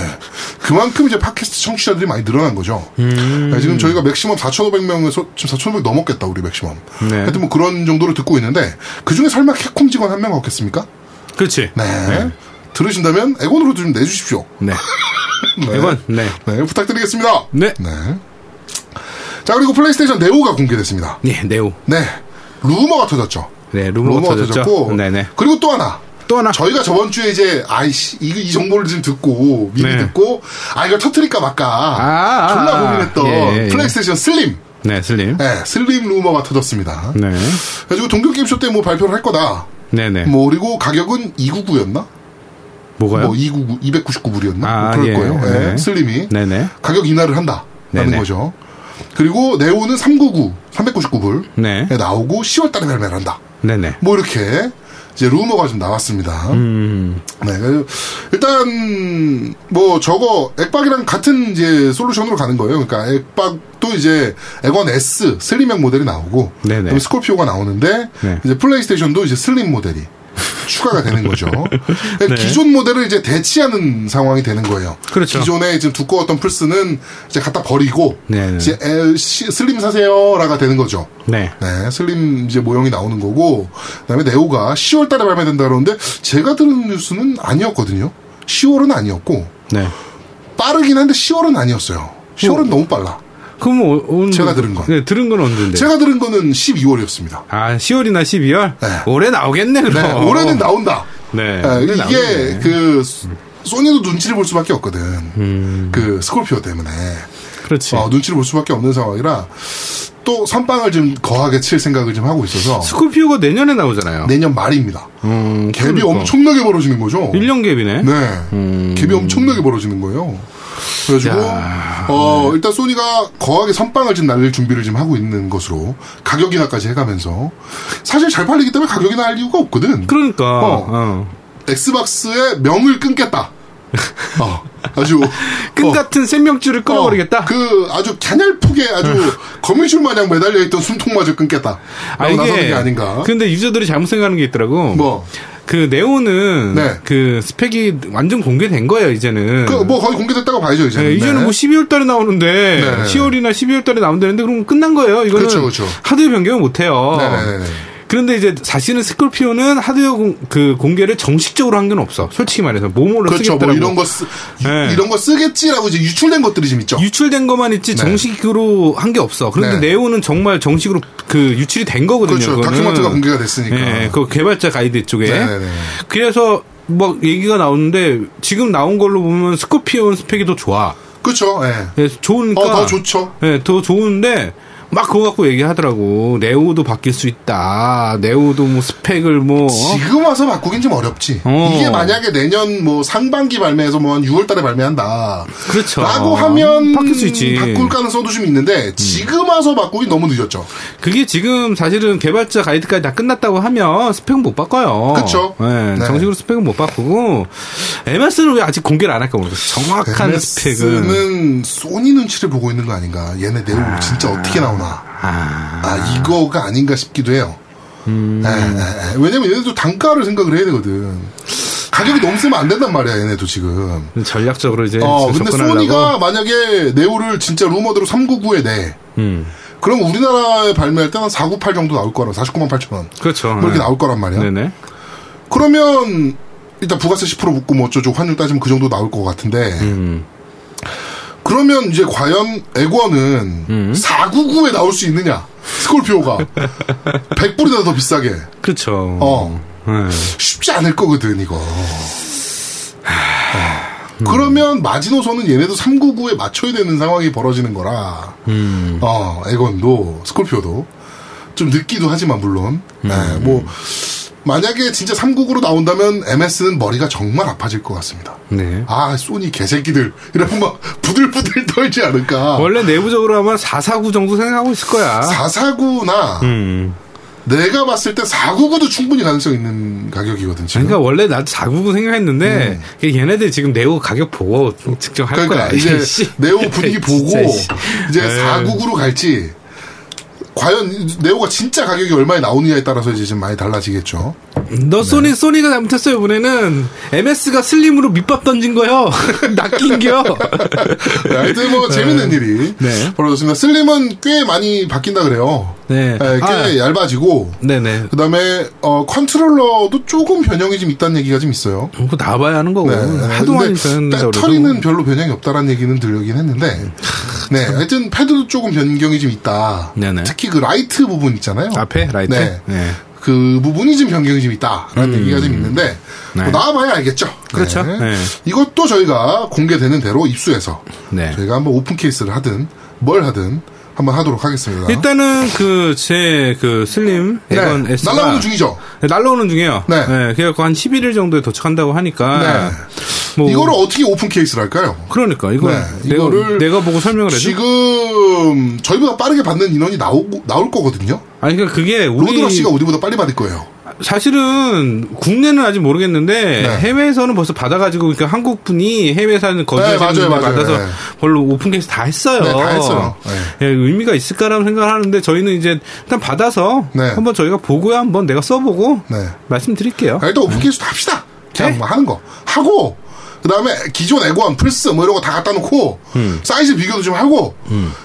Speaker 1: 그만큼 이제 팟캐스트 청취자들이 많이 늘어난 거죠.
Speaker 2: 음.
Speaker 1: 네, 지금 저희가 맥시멈 4,500명에서 지금 4,500 넘었겠다, 우리 맥시멈.
Speaker 2: 네.
Speaker 1: 하여튼 뭐 그런 정도를 듣고 있는데, 그 중에 설마 캡콤 직원 한 명 없겠습니까?
Speaker 2: 그렇지.
Speaker 1: 네. 들으신다면 엑원으로 좀 내주십시오.
Speaker 2: 네.
Speaker 1: 네.
Speaker 2: 이건, 네.
Speaker 1: 네, 부탁드리겠습니다.
Speaker 2: 네.
Speaker 1: 네. 자, 그리고 플레이스테이션 네오가 공개됐습니다.
Speaker 2: 네, 네오.
Speaker 1: 네. 루머가 터졌죠.
Speaker 2: 네, 루머가 터졌죠. 네네.
Speaker 1: 그리고 또 하나.
Speaker 2: 또 하나.
Speaker 1: 저희가 저번 주에 이제 아이씨 이, 이 정보를 지금 듣고 미리
Speaker 2: 네.
Speaker 1: 듣고 아 이거 터트릴까 말까
Speaker 2: 아, 아,
Speaker 1: 졸라
Speaker 2: 아.
Speaker 1: 고민했던
Speaker 2: 예, 예, 예.
Speaker 1: 플레이스테이션 슬림
Speaker 2: 네, 슬림.
Speaker 1: 네 슬림 루머가 터졌습니다
Speaker 2: 네.
Speaker 1: 그래가지고 동경 게임쇼 때 뭐 발표를 할 거다
Speaker 2: 네네.
Speaker 1: 뭐 그리고 가격은 299였나
Speaker 2: 뭐가요?
Speaker 1: 뭐 299, 299불이었나
Speaker 2: 아,
Speaker 1: 뭐 그럴
Speaker 2: 예.
Speaker 1: 거예요 네,
Speaker 2: 네.
Speaker 1: 슬림이
Speaker 2: 네네.
Speaker 1: 가격 인하를 한다라는
Speaker 2: 네네.
Speaker 1: 거죠 그리고 네오는 399 399불
Speaker 2: 네.
Speaker 1: 나오고 10월 달에 발매를 한다
Speaker 2: 네네.
Speaker 1: 뭐 이렇게 이제 루머가 좀 나왔습니다.
Speaker 2: 음.
Speaker 1: 네, 일단 뭐 저거 액박이랑 같은 이제 솔루션으로 가는 거예요. 그러니까 액박도 이제 액원 S 슬림형 모델이 나오고,
Speaker 2: 네네.
Speaker 1: 스콜피오가 나오는데
Speaker 2: 네.
Speaker 1: 이제 플레이스테이션도 이제 슬림 모델이 추가가 되는 거죠. 그러니까 기존 모델을 이제 대치하는 상황이 되는 거예요.
Speaker 2: 네. 그렇죠.
Speaker 1: 기존에 지금 두꺼웠던 플스는 이제 갖다 버리고
Speaker 2: 네네.
Speaker 1: 이제 엘- 시- 슬림 사세요라가 되는 거죠.
Speaker 2: 네.
Speaker 1: 네, 슬림 이제 모형이 나오는 거고, 그다음에 네오가 10월 달에 발매된다 그러는데 제가 들은 뉴스는 아니었거든요. 10월은 아니었고
Speaker 2: 네.
Speaker 1: 빠르긴 한데 10월은 아니었어요. 10월은 너무 빨라.
Speaker 2: 그럼 어, 언
Speaker 1: 제가 들은 건.
Speaker 2: 네, 들은 건 언제인데?
Speaker 1: 제가 들은 거는 12월이었습니다.
Speaker 2: 아, 10월이나 12월?
Speaker 1: 네.
Speaker 2: 올해 나오겠네, 그럼.
Speaker 1: 네, 올해는 나온다.
Speaker 2: 네.
Speaker 1: 네, 이게
Speaker 2: 나오겠네.
Speaker 1: 그 소- 소니도 눈치를 볼 수밖에 없거든.
Speaker 2: 음.
Speaker 1: 그 스콜피오 때문에.
Speaker 2: 그렇지.
Speaker 1: 어, 눈치를 볼 수밖에 없는 상황이라 또 선빵을 좀 거하게 칠 생각을 좀 하고 있어서
Speaker 2: 스콜피오가 내년에 나오잖아요.
Speaker 1: 내년 말입니다.
Speaker 2: 음,
Speaker 1: 갭이
Speaker 2: 그러니까.
Speaker 1: 엄청나게 벌어지는 거죠.
Speaker 2: 1년 갭이네.
Speaker 1: 네.
Speaker 2: 음.
Speaker 1: 갭이 엄청나게 벌어지는 거예요. 그래가지고,
Speaker 2: 야.
Speaker 1: 어, 일단 소니가 거하게 선빵을 좀 날릴 준비를 좀 하고 있는 것으로 가격이나까지 해가면서 사실 잘 팔리기 때문에 가격이 날 이유가 없거든.
Speaker 2: 그러니까.
Speaker 1: 어.
Speaker 2: 어.
Speaker 1: 엑스박스의 명을 끊겠다. 어, 아주.
Speaker 2: 끈
Speaker 1: 어,
Speaker 2: 같은 생명줄을 끊어버리겠다.
Speaker 1: 어, 그 아주 갸냘프게 아주 거미줄 마냥 매달려 있던 숨통마저 끊겠다.
Speaker 2: 아,
Speaker 1: 나서는 게 아닌가.
Speaker 2: 근데 유저들이 잘못 생각하는 게 있더라고.
Speaker 1: 뭐,
Speaker 2: 그 네오는
Speaker 1: 네.
Speaker 2: 그 스펙이 완전 공개된 거예요 이제는.
Speaker 1: 그, 뭐 거의 공개됐다고 봐야죠, 이제.
Speaker 2: 네, 이제는 뭐 12월 달에 나오는데
Speaker 1: 네.
Speaker 2: 10월이나 12월 달에 나온다는데 그럼 끝난 거예요. 이거는
Speaker 1: 그렇죠, 그렇죠.
Speaker 2: 하드웨어 변경을 못 해요.
Speaker 1: 네네네.
Speaker 2: 그런데 이제 사실은 스콜피오는 하드웨어 공, 그 공개를 정식적으로 한 건 없어. 솔직히 말해서 모모를
Speaker 1: 그렇죠. 뭐
Speaker 2: 쓰겠다라고.
Speaker 1: 이런 거 쓰, 유-
Speaker 2: 네.
Speaker 1: 이런 거 쓰겠지라고 이제 유출된 것들이 좀 있죠.
Speaker 2: 유출된 것만 있지
Speaker 1: 네.
Speaker 2: 정식으로 한 게 없어. 그런데
Speaker 1: 네.
Speaker 2: 네오는 정말 정식으로 그 유출이 된 거거든요.
Speaker 1: 그렇죠.
Speaker 2: 그거는.
Speaker 1: 다큐멘트가 공개가 됐으니까.
Speaker 2: 예, 그 개발자 가이드 쪽에.
Speaker 1: 네네네.
Speaker 2: 그래서 막 얘기가 나오는데 지금 나온 걸로 보면 스코피온 스펙이 더 좋아.
Speaker 1: 그렇죠. 예.
Speaker 2: 예, 좋으니까.
Speaker 1: 어, 더 좋죠.
Speaker 2: 예, 더 좋은데 막 그거 갖고 얘기하더라고. 네오도 바뀔 수 있다. 네오도 뭐 스펙을 뭐 어?
Speaker 1: 지금 와서 바꾸긴 좀 어렵지.
Speaker 2: 어.
Speaker 1: 이게 만약에 내년 뭐 상반기 발매해서 뭐 한 6월 달에 발매한다.
Speaker 2: 그렇죠.
Speaker 1: 라고 하면
Speaker 2: 바뀔 수 있지.
Speaker 1: 바꿀 가능성도 좀 있는데 지금 와서 바꾸기 너무 늦었죠.
Speaker 2: 그게 지금 사실은 개발자 가이드까지 다 끝났다고 하면 스펙은 못 바꿔요.
Speaker 1: 그쵸.
Speaker 2: 예,
Speaker 1: 네.
Speaker 2: 정식으로 스펙은 못 바꾸고 MS는 왜 아직 공개를 안 할까 모르겠어. 정확한 스펙은
Speaker 1: MS는 소니 눈치를 보고 있는 거 아닌가. 얘네 네오 진짜 어떻게 나오나.
Speaker 2: 아,
Speaker 1: 아 이거가 아닌가 싶기도 해요.
Speaker 2: 음.
Speaker 1: 에, 에, 에. 왜냐면 얘네도 단가를 생각을 해야 되거든. 가격이 너무 세면 안 된단 말이야 얘네도 지금.
Speaker 2: 전략적으로 이제
Speaker 1: 어 근데
Speaker 2: 접근하려고.
Speaker 1: 소니가 만약에 네오를 진짜 루머대로 399에 내.
Speaker 2: 음,
Speaker 1: 그럼 우리나라에 발매할 때는 498 정도 나올 거라 49만 8천 원.
Speaker 2: 그렇죠.
Speaker 1: 뭐 이렇게
Speaker 2: 네.
Speaker 1: 나올 거란 말이야.
Speaker 2: 네네.
Speaker 1: 그러면 일단 부가세 10% 붙고 뭐 어쩌고 환율 따지면 그 정도 나올 것 같은데
Speaker 2: 음.
Speaker 1: 그러면 이제 과연 에고는
Speaker 2: 음.
Speaker 1: 499에 나올 수 있느냐? 스콜피오가 100불이나 더 비싸게
Speaker 2: 그렇죠.
Speaker 1: 어.
Speaker 2: 네.
Speaker 1: 쉽지 않을 거거든 이거. 어. 그러면 마지노선은 얘네도 399에 맞춰야 되는 상황이 벌어지는 거라.
Speaker 2: 음.
Speaker 1: 어, 에건도 스콜피오도 좀 늦기도 하지만 물론. 네,
Speaker 2: 음.
Speaker 1: 뭐 만약에 진짜 399로 나온다면 MS는 머리가 정말 아파질 것 같습니다.
Speaker 2: 네.
Speaker 1: 아, 소니 개새끼들 이러면 막 부들부들 떨지 않을까.
Speaker 2: 원래 내부적으로 하면 449 정도 생각하고 있을 거야.
Speaker 1: 449나
Speaker 2: 음.
Speaker 1: 내가 봤을 때 499도 충분히 가능성 있는 가격이거든 지금.
Speaker 2: 그러니까 원래 나도 499 생각했는데 얘네들 지금 네오 가격 보고 측정할
Speaker 1: 음. 그러니까
Speaker 2: 거야.
Speaker 1: 이제
Speaker 2: 씨.
Speaker 1: 네오 분위기 보고. 이제
Speaker 2: 네.
Speaker 1: 499로 갈지 과연 네오가 진짜 가격이 얼마에 나오느냐에 따라서 이제 좀 많이 달라지겠죠.
Speaker 2: 너 소니 소니가 잘못했어요 이번에는 MS가 슬림으로 밑밥 던진 거요. 낚인겨.
Speaker 1: 네, 하여튼 뭐 재밌는 일이
Speaker 2: 네.
Speaker 1: 벌어졌습니다. 슬림은 꽤 많이 바뀐다 그래요.
Speaker 2: 네.
Speaker 1: 네, 꽤
Speaker 2: 아,
Speaker 1: 얇아지고
Speaker 2: 네네.
Speaker 1: 그다음에 어, 컨트롤러도 조금 변형이 좀 있다는 얘기가 좀 있어요.
Speaker 2: 그거 나와봐야 하는 거고.
Speaker 1: 네.
Speaker 2: 하도 많이 변했는데
Speaker 1: 배터리는 별로 변형이 없다라는 얘기는 들리긴 했는데, 네, 하여튼 패드도 조금 변경이 좀 있다.
Speaker 2: 네네.
Speaker 1: 특히 그 라이트 부분 있잖아요.
Speaker 2: 앞에 라이트.
Speaker 1: 네.
Speaker 2: 네.
Speaker 1: 그 부분이 좀 변경이 좀 있다라는 얘기가 좀 있는데,
Speaker 2: 네.
Speaker 1: 뭐 나와봐야 알겠죠.
Speaker 2: 그렇죠. 네.
Speaker 1: 이것도 저희가 공개되는 대로 입수해서
Speaker 2: 네.
Speaker 1: 저희가 한번 open case를 하든 뭘 하든 한번 하도록 하겠습니다.
Speaker 2: 일단은 그 제그 슬림
Speaker 1: 네,
Speaker 2: 엑원 S가
Speaker 1: 날라오는 중이죠.
Speaker 2: 네, 날라오는 중이에요.
Speaker 1: 네.
Speaker 2: 그래갖고 한 11일 정도에 도착한다고 하니까.
Speaker 1: 네.
Speaker 2: 뭐
Speaker 1: 이거를 어떻게 오픈 케이스를 할까요?
Speaker 2: 그러니까 이거
Speaker 1: 네,
Speaker 2: 내가,
Speaker 1: 이거를
Speaker 2: 내가 보고 설명을 해줘.
Speaker 1: 지금 저희보다 빠르게 받는 인원이 나오고 나올 거거든요.
Speaker 2: 아니 그러니까 그게 우리
Speaker 1: 로드러시가 우리보다 빨리 받을 거예요.
Speaker 2: 사실은 국내는 아직 모르겠는데
Speaker 1: 네.
Speaker 2: 해외에서는 벌써 받아가지고 그러니까 한국 분이 해외 사는
Speaker 1: 네,
Speaker 2: 거주하시는
Speaker 1: 맞아요.
Speaker 2: 받아서
Speaker 1: 네.
Speaker 2: 별로 오픈 케이스 다 했어요.
Speaker 1: 네, 다 했어요. 네.
Speaker 2: 예, 의미가 있을까라는 생각을 하는데 저희는 이제 일단 받아서
Speaker 1: 네.
Speaker 2: 한번 저희가 보고요 한번 내가 써보고
Speaker 1: 네.
Speaker 2: 말씀드릴게요.
Speaker 1: 아, 일단 오픈 케이스도 합시다. 그냥
Speaker 2: 네.
Speaker 1: 뭐 하는 거 하고 그 다음에 기존 엑원 플스 뭐 이런 거 다 갖다 놓고
Speaker 2: 음.
Speaker 1: 사이즈 비교도 좀 하고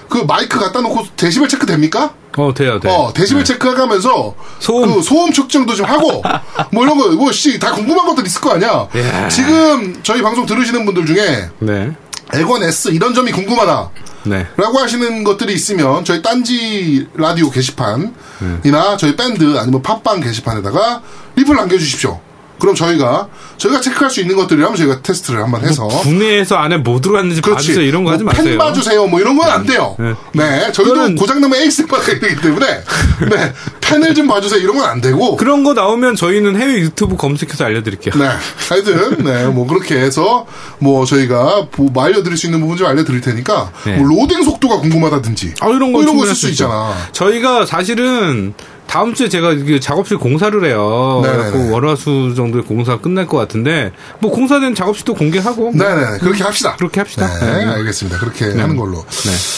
Speaker 1: 그 마이크 갖다 놓고 데시벨 체크 됩니까?
Speaker 2: 어 돼요 돼.
Speaker 1: 어 데시벨 체크해가면서
Speaker 2: 소음.
Speaker 1: 그 소음 측정도 좀 하고 뭐 이런 거뭐씨다 궁금한 것들 있을 거 아니야.
Speaker 2: 예.
Speaker 1: 지금 저희 방송 들으시는 분들 중에
Speaker 2: 네.
Speaker 1: 엑원 S 이런 점이 궁금하다.
Speaker 2: 네.
Speaker 1: 라고 하시는 것들이 있으면 저희 딴지 라디오 게시판이나 저희 밴드 아니면 팟빵 게시판에다가 리플 남겨주십시오. 그럼 저희가 저희가 체크할 수 있는 것들이라면 저희가 테스트를 한번 해서
Speaker 2: 국내에서 안에 뭐 들어갔는지 봐주세요. 이런 거 하지
Speaker 1: 뭐
Speaker 2: 마세요.
Speaker 1: 팬 봐주세요. 뭐 이런 건 안 돼요.
Speaker 2: 네.
Speaker 1: 네, 저희도
Speaker 2: 그거는-
Speaker 1: 고장나면 AS 받아야 되기 때문에 네, 팬을 좀 봐주세요. 이런 건 안 되고.
Speaker 2: 그런 거 나오면 저희는 해외 유튜브 검색해서 알려드릴게요.
Speaker 1: 네, 하여튼 네, 뭐 그렇게 해서 뭐 저희가 뭐 알려드릴 수 있는 부분 좀 알려드릴 테니까
Speaker 2: 네.
Speaker 1: 뭐 로딩 속도가 궁금하다든지
Speaker 2: 아, 이런 거
Speaker 1: 뭐 이런 거 쓸 수. 있잖아.
Speaker 2: 저희가 사실은 다음 주에 제가 작업실 공사를 해요. 그래갖고 월화수 정도에 공사 끝날 것 같은데 뭐 공사된 작업실도 공개하고 뭐
Speaker 1: 네네 그렇게 합시다.
Speaker 2: 그렇게 합시다.
Speaker 1: 네,
Speaker 2: 네.
Speaker 1: 알겠습니다. 그렇게 하는 걸로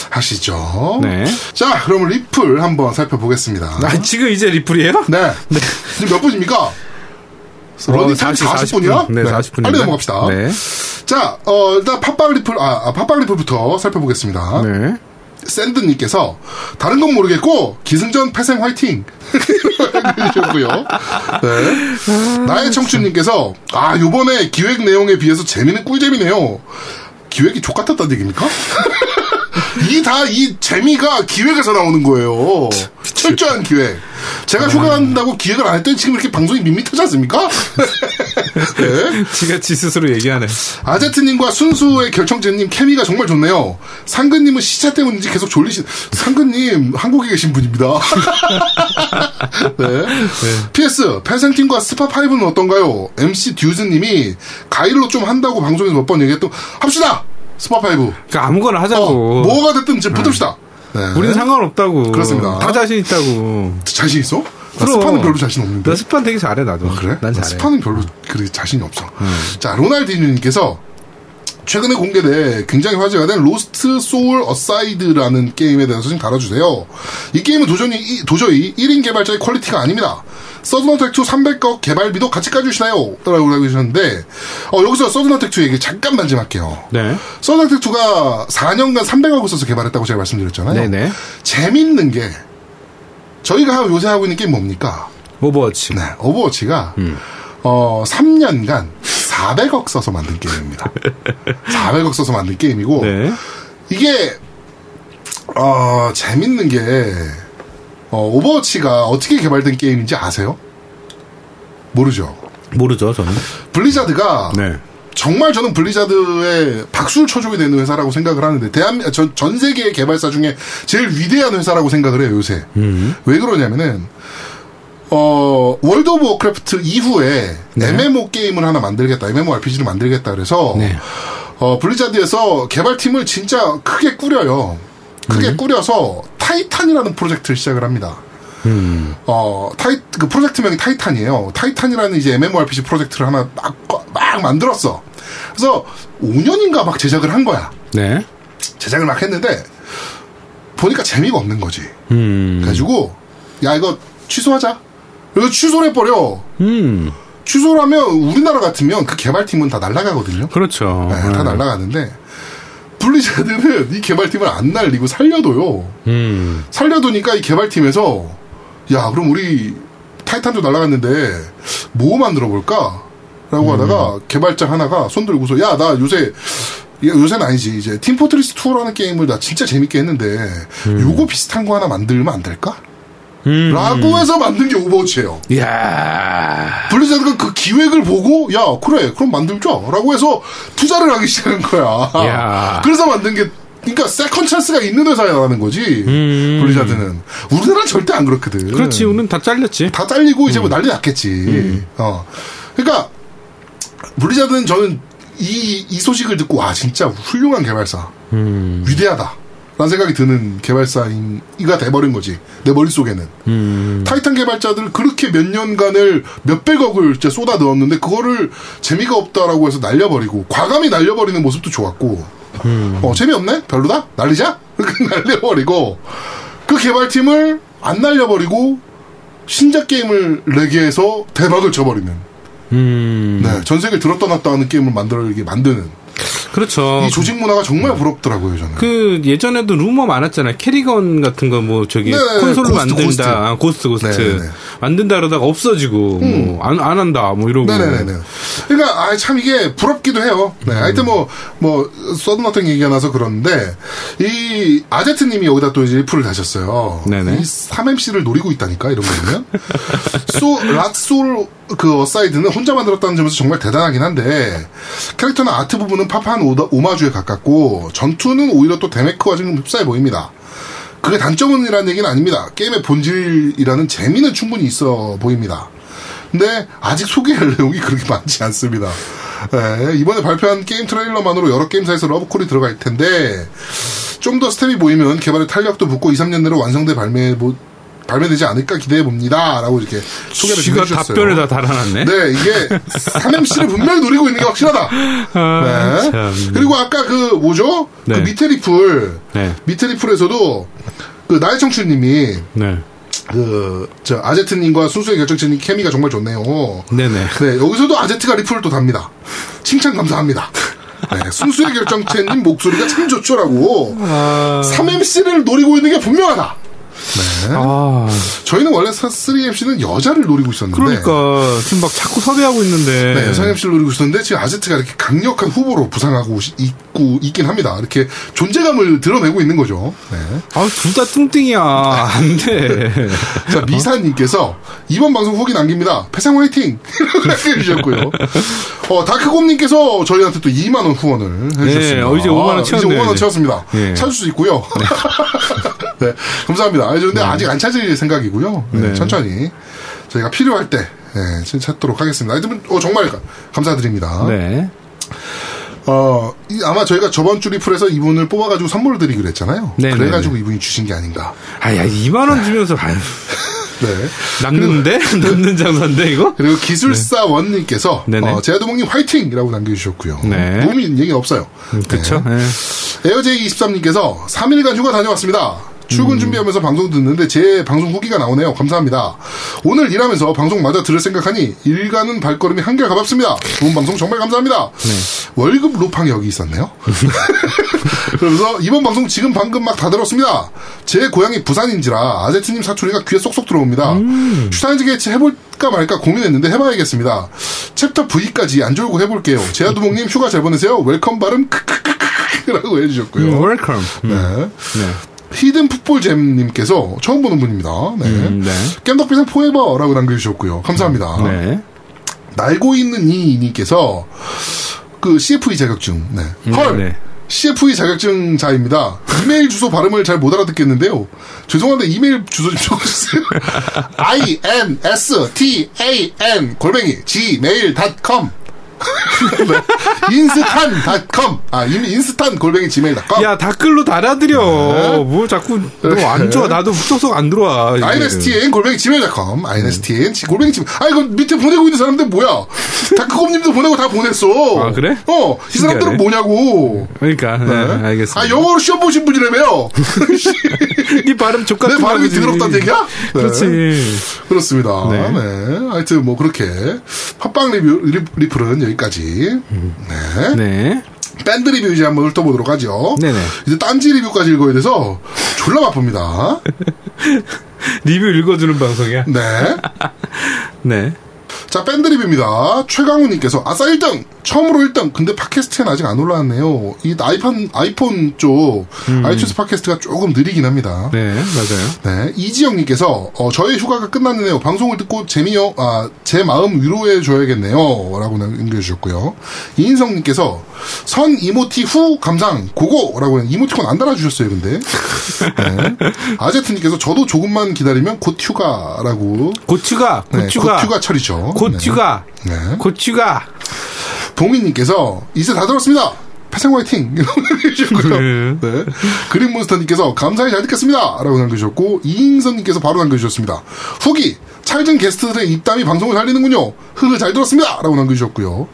Speaker 1: 하시죠.
Speaker 2: 네.
Speaker 1: 자, 그럼 리플 한번 살펴보겠습니다.
Speaker 2: 아, 지금 이제 리플이에요?
Speaker 1: 네. 지금 몇 분입니까? 러닝 타임
Speaker 2: 40,
Speaker 1: 40분이야?
Speaker 2: 네, 40분.
Speaker 1: 빨리 넘어갑시다.
Speaker 2: 네.
Speaker 1: 자, 어, 일단 팟빵 리플, 아, 아, 팟빵 리플부터 살펴보겠습니다.
Speaker 2: 네.
Speaker 1: 샌드님께서 다른 건 모르겠고 기승전 패생 화이팅 해주셨고요. 네. 나의 청춘님께서 아 요번에 기획 내용에 비해서 재미는 꿀잼이네요. 기획이 족같았다는 얘기입니까? 이다이 재미가 기획에서 나오는 거예요. 철저한 기획. 제가 휴가 간다고 기획을 안 했더니 지금 이렇게 방송이 밋밋하지 않습니까? 네.
Speaker 2: 지가 지 스스로 얘기하네.
Speaker 1: 아제트님과 순수의 결정제님 케미가 정말 좋네요. 상근님은 시차 때문인지 계속 졸리신. 상근님 한국에 계신 분입니다. 네. PS 펜생팀과 스파5는 어떤가요? MC 듀즈님이 가일로 좀 한다고 방송에서 몇 번 얘기했던 합시다. 스파5.
Speaker 2: 그러니까 아무거나
Speaker 1: 어,
Speaker 2: 하자고.
Speaker 1: 뭐가 됐든 지금 붙읍시다. 네.
Speaker 2: 우리는 상관없다고.
Speaker 1: 그렇습니다.
Speaker 2: 다 자신 있다고.
Speaker 1: 자신 있어? 나
Speaker 2: 그럼.
Speaker 1: 스파는 별로 자신 없는데.
Speaker 2: 나 스판 되게 잘해 나도.
Speaker 1: 아, 그래? 난나
Speaker 2: 잘해.
Speaker 1: 스파는 별로 그렇게 자신이 없어. 자, 로날디님께서 최근에 공개돼 굉장히 화제가 된 로스트 소울 어사이드라는 게임에 대해서 좀 다뤄주세요. 이 게임은 도저히, 이- 도저히 1인 개발자의 퀄리티가 아닙니다. 서든어택2 300억 개발비도 같이 까주시나요? 라고 하셨는데, 어, 여기서 서든어택2 얘기 잠깐만 좀 할게요.
Speaker 2: 네.
Speaker 1: 서든어택2가 4년간 300억을 써서 개발했다고 제가 말씀드렸잖아요.
Speaker 2: 네네.
Speaker 1: 재밌는 게, 저희가 요새 하고 있는 게임 뭡니까?
Speaker 2: 오버워치.
Speaker 1: 네, 오버워치가
Speaker 2: 음.
Speaker 1: 어 3년간 400억 써서 만든 게임입니다. 400억 써서 만든 게임이고
Speaker 2: 네.
Speaker 1: 이게 어 재밌는 게 어, 오버워치가 어떻게 개발된 게임인지 아세요? 모르죠.
Speaker 2: 모르죠 저는.
Speaker 1: 블리자드가
Speaker 2: 네.
Speaker 1: 정말 저는 블리자드에 박수를 쳐줘야 되는 회사라고 생각을 하는데 대한 전, 전 세계의 개발사 중에 제일 위대한 회사라고 생각을 해요 요새.
Speaker 2: 음.
Speaker 1: 왜 그러냐면은 어 월드 오브 워크래프트 이후에
Speaker 2: 네.
Speaker 1: MMO 게임을 하나 만들겠다, MMORPG를 만들겠다 그래서
Speaker 2: 네.
Speaker 1: 어 블리자드에서 개발팀을 진짜 크게 꾸려요. 크게
Speaker 2: 음.
Speaker 1: 꾸려서 타이탄이라는 프로젝트를 시작을 합니다.
Speaker 2: 음.
Speaker 1: 어, 타이, 그 프로젝트명이 타이탄이에요. 타이탄이라는 이제 MMORPG 프로젝트를 하나 막, 막 만들었어. 그래서 5년인가 막 제작을 한 거야.
Speaker 2: 네.
Speaker 1: 제작을 막 했는데, 보니까 재미가 없는 거지.
Speaker 2: 음.
Speaker 1: 그래가지고, 야, 이거 취소하자. 그래서 취소를 해버려.
Speaker 2: 음.
Speaker 1: 취소를 하면 우리나라 같으면 그 개발팀은 다 날아가거든요.
Speaker 2: 그렇죠.
Speaker 1: 네, 다 날아가는데, 블리자드는 이 개발팀을 안 날리고 살려둬요.
Speaker 2: 음.
Speaker 1: 살려두니까 이 개발팀에서 야 그럼 우리 타이탄도 날아갔는데 뭐 만들어 볼까? 라고 하다가 개발자 하나가 손 들고서 야 나 요새 야, 요새는 아니지 이제 팀포트리스 2라는 게임을 나 진짜 재밌게 했는데 요거 비슷한 거 하나 만들면 안 될까?
Speaker 2: 음.
Speaker 1: 라고 해서 만든 게 오버워치예요.
Speaker 2: 이야.
Speaker 1: 블리자드가 그 기획을 보고 야 그래 그럼 만들자 라고 해서 투자를 하기 시작한 거야.
Speaker 2: 야.
Speaker 1: 그래서 만든 게 그러니까 second chance가 있는 회사라는 거지.
Speaker 2: 음.
Speaker 1: 블리자드는 우리나라는 절대 안 그렇거든.
Speaker 2: 그렇지, 우리는 다 잘렸지.
Speaker 1: 다 잘리고 이제 뭐 난리 났겠지. 어. 그러니까 블리자드는 저는 이, 이 소식을 듣고 와 진짜 훌륭한 개발사
Speaker 2: 음.
Speaker 1: 위대하다. 라는 생각이 드는 개발사인이가 돼버린 거지. 내 머릿속에는.
Speaker 2: 음.
Speaker 1: 타이탄 개발자들 그렇게 몇 년간을 몇백억을 진짜 쏟아 넣었는데 그거를 재미가 없다라고 해서 날려버리고 과감히 날려버리는 모습도 좋았고 어 재미없네 별로다 날리자 이렇게 날려버리고 그 개발팀을 안 날려버리고 신작 게임을 내게 해서 대박을 쳐버리는
Speaker 2: 음.
Speaker 1: 네, 전 세계를 들었다 놨다 하는 게임을 만들게 만드는
Speaker 2: 그렇죠.
Speaker 1: 이 조직 문화가 정말 부럽더라고요 저는
Speaker 2: 그 예전에도 루머 많았잖아요. 캐리건 같은 거 뭐 저기
Speaker 1: 네,
Speaker 2: 콘솔로
Speaker 1: 고스트,
Speaker 2: 만든다.
Speaker 1: 고스트.
Speaker 2: 아, 고스트 고스트.
Speaker 1: 네, 네.
Speaker 2: 만든다 그러다가 없어지고 뭐안안 한다 뭐 이러고.
Speaker 1: 네네네. 그러니까 아, 참 이게 부럽기도 해요. 네,
Speaker 2: 음.
Speaker 1: 하여튼 뭐뭐 서든어택 얘기가 나서 그러는데 이 아제트님이 여기다 또 이제 리플을 다셨어요.
Speaker 2: 네네.
Speaker 1: 이 3MC를 노리고 있다니까 이런 거면 소 로스트 소울 그 어사이드는 혼자 만들었다는 점에서 정말 대단하긴 한데 캐릭터나 아트 부분은 오다- 오마주에 가깝고 전투는 오히려 또 데메크와 좀 흡사해 보입니다. 그게 단점은이라는 얘기는 아닙니다. 게임의 본질이라는 재미는 충분히 있어 보입니다. 근데 아직 소개할 내용이 그렇게 많지 않습니다. 예, 이번에 발표한 게임 트레일러만으로 여러 게임사에서 러브콜이 들어갈 텐데 좀 더 스텝이 보이면 개발에 탄력도 붙고 2, 3년 내로 완성돼 발매 발매되지 않을까 기대해 봅니다. 라고 이렇게 소개를 좀 해주셨어요.
Speaker 2: 답변을 다 달아놨네.
Speaker 1: 네, 이게 3MC를 분명히 노리고 있는 게 확실하다.
Speaker 2: 아,
Speaker 1: 네.
Speaker 2: 참.
Speaker 1: 그리고 아까 그 뭐죠? 그
Speaker 2: 네.
Speaker 1: 밑에 리플
Speaker 2: 네.
Speaker 1: 밑에 리플에서도 그 나의 청춘님이
Speaker 2: 네.
Speaker 1: 그, 저, 아제트님과 순수의 결정체님 케미가 정말 좋네요.
Speaker 2: 네네.
Speaker 1: 네, 여기서도 아제트가 리플을 또 답니다. 칭찬 감사합니다. 네, 순수의 결정체님 목소리가 참 좋죠라고.
Speaker 2: 아,
Speaker 1: 3MC를 노리고 있는 게 분명하다. 네.
Speaker 2: 아,
Speaker 1: 저희는 원래 3MC는 여자를 노리고 있었는데.
Speaker 2: 그러니까 지금 막 자꾸 섭외하고 있는데.
Speaker 1: 네, 여성 MC를 노리고 있었는데 지금 아제트가 이렇게 강력한 후보로 부상하고 시- 있고 있긴 합니다. 이렇게 존재감을 드러내고 있는 거죠. 네.
Speaker 2: 아, 둘 다 뚱띵이야. 안 돼.
Speaker 1: 자, 미사님께서 이번 방송 후기 남깁니다. 패상 화이팅! 이렇게 해주셨고요. 어, 다크곰님께서 저희한테 또 2만원 후원을 해주셨습니다.
Speaker 2: 네, 어, 이제 5만 원
Speaker 1: 아, 이제 5만원
Speaker 2: 이제.
Speaker 1: 채웠습니다.
Speaker 2: 네.
Speaker 1: 찾을 수 있고요. 네, 감사합니다. 아니, 근데 아직 안 찾을 생각이고요. 네,
Speaker 2: 네.
Speaker 1: 천천히 저희가 필요할 때 네, 진- 찾도록 하겠습니다. 하여튼 어, 정말 가- 감사드립니다.
Speaker 2: 네.
Speaker 1: 어, 이- 아마 저희가 저번 주 리플에서 이분을 뽑아가지고 선물을 드리기로 했잖아요.
Speaker 2: 네,
Speaker 1: 그래가지고
Speaker 2: 네,
Speaker 1: 이분이 주신 게 아닌가.
Speaker 2: 아, 야, 2만원 주면서, 아유,
Speaker 1: 네.
Speaker 2: 남는데? 남는 장사인데, 이거?
Speaker 1: 그리고 기술사 원님께서
Speaker 2: 네네.
Speaker 1: 어, 제아도목님 화이팅 이라고 남겨주셨고요.
Speaker 2: 네.
Speaker 1: 무민 얘기는 없어요.
Speaker 2: 음, 그쵸. 네.
Speaker 1: 에어제이23님께서 3일간 휴가 다녀왔습니다. 출근 준비하면서 방송 듣는데 제 방송 후기가 나오네요. 감사합니다. 오늘 일하면서 방송 마저 들을 생각하니 일가는 발걸음이 한결 가볍습니다. 좋은 방송 정말 감사합니다. 월급 루팡이 여기 있었네요. 그러면서 이번 방송 지금 방금 막 다 들었습니다. 제 고향이 부산인지라 아제트님 사투리가 귀에 쏙쏙 들어옵니다. 슈타인즈 게이츠 해볼까 말까 고민했는데 해봐야겠습니다. 챕터 V까지 안 졸고 해볼게요. 제아두목님 휴가 잘 보내세요. welcome 발음 크크크크라고 해주셨고요.
Speaker 2: 음, welcome. 음,
Speaker 1: 네.
Speaker 2: 네.
Speaker 1: 히든 풋볼잼님께서 처음 보는 분입니다. 네.
Speaker 2: 음, 네.
Speaker 1: 깸덕비상 포에버라고 남겨주셨고요. 감사합니다.
Speaker 2: 네.
Speaker 1: 날고 있는 이님께서 그 CFE 자격증. 네. 헐!
Speaker 2: 네.
Speaker 1: CFE 자격증자입니다. 이메일 주소 발음을 잘 못 알아듣겠는데요. 죄송한데 이메일 주소 좀 적어주세요. i n s t a n 골뱅이 gmail.com 네. 인스탄.com 아 인- 인스탄 골뱅이 gmail.com
Speaker 2: 야, 댓글로 달아드려.
Speaker 1: 네.
Speaker 2: 뭐 자꾸, 너 안 좋아. 나도 쏙쏙 안 들어와.
Speaker 1: INSTN 골뱅이 gmail.com INSTN 골뱅이 gmail 아 이거 밑에 보내고 있는 사람들 뭐야 다크곰님도 보내고 다 보냈어
Speaker 2: 아, 그래?
Speaker 1: 어이 사람들은. 뭐냐고
Speaker 2: 그러니까, 네, 알겠습니다.
Speaker 1: 아 영어로 시험 보신 분이라며
Speaker 2: 네 발음 좆같은
Speaker 1: 내 발음이
Speaker 2: 거지.
Speaker 1: 더럽다는 얘기야? 네.
Speaker 2: 그렇지.
Speaker 1: 그렇습니다 네.
Speaker 2: 네.
Speaker 1: 하여튼 뭐 그렇게 팟빵 리뷰 리, 리플은 여기까지 네.
Speaker 2: 네.
Speaker 1: 밴드 리뷰 이제 한번 훑어보도록 하죠
Speaker 2: 네네.
Speaker 1: 이제 딴지 리뷰까지 읽어야 돼서 졸라 바쁩니다
Speaker 2: 리뷰 읽어주는 방송이야.
Speaker 1: 네
Speaker 2: 네.
Speaker 1: 자, 밴드 리뷰입니다. 최강우님께서, 아싸 1등! 처음으로 1등! 근데 팟캐스트엔 아직 안 올라왔네요. 이 iPhone, iPhone 쪽, iTunes 팟캐스트가 조금 느리긴 합니다.
Speaker 2: 네, 맞아요.
Speaker 1: 네, 이지영님께서, 어, 저의 휴가가 끝났네요. 방송을 듣고 재미요, 아, 제 마음 위로해줘야겠네요. 라고 남겨주셨고요. 이인성님께서, 선 이모티 후 감상, 고고! 라고 이모티콘 안 달아주셨어요, 근데. 네. 아제트님께서, 저도 조금만 기다리면 곧 휴가라고. 네,
Speaker 2: 고추가,
Speaker 1: 곧 휴가 철이죠.
Speaker 2: 고추가,
Speaker 1: 네. 네.
Speaker 2: 고추가.
Speaker 1: 동민님께서 이제 다 들었습니다. 패생 화이팅! 이라고 남겨주셨고요.
Speaker 2: 네.
Speaker 1: 네. 그린몬스터님께서 감사히 잘 듣겠습니다. 라고 남겨주셨고, 이인선님께서 바로 남겨주셨습니다. 후기! 찰진 게스트들의 입담이 방송을 살리는군요. 흐흐 잘 들었습니다. 라고 남겨주셨고요.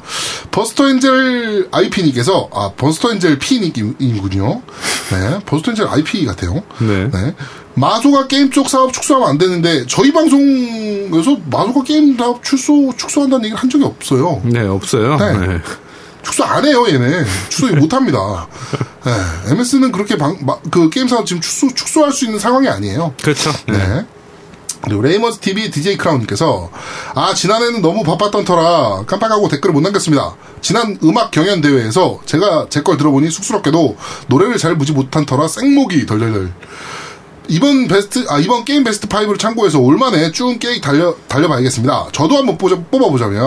Speaker 1: 버스터 엔젤 IP님께서, 아, 버스터 엔젤 P님이군요. 네. 버스터 엔젤 IP 같아요.
Speaker 2: 네.
Speaker 1: 네. 마소가 게임 쪽 사업 축소하면 안 되는데, 저희 방송에서 마소가 게임 사업 축소, 축소한다는 얘기를 한 적이 없어요.
Speaker 2: 네, 없어요.
Speaker 1: 네.
Speaker 2: 네.
Speaker 1: 축소 안 해요, 얘네. 축소 못 합니다. 네, MS는 그렇게 방, 마- 그 게임사 지금 축소, 축소할 수 있는 상황이 아니에요.
Speaker 2: 그렇죠. 네.
Speaker 1: 네. 그리고 레이머스 TV DJ 크라운님께서 아 지난해는 너무 바빴던 터라 깜빡하고 댓글을 못 남겼습니다. 지난 음악 경연 대회에서 제가 제 걸 들어보니 쑥스럽게도 노래를 잘 보지 못한 터라 생목이 덜덜덜. 이번 베스트 아 이번 게임 베스트 5를 참고해서 올만에 쭉 게임 달려 달려봐야겠습니다. 저도 한번 보자, 뽑아보자면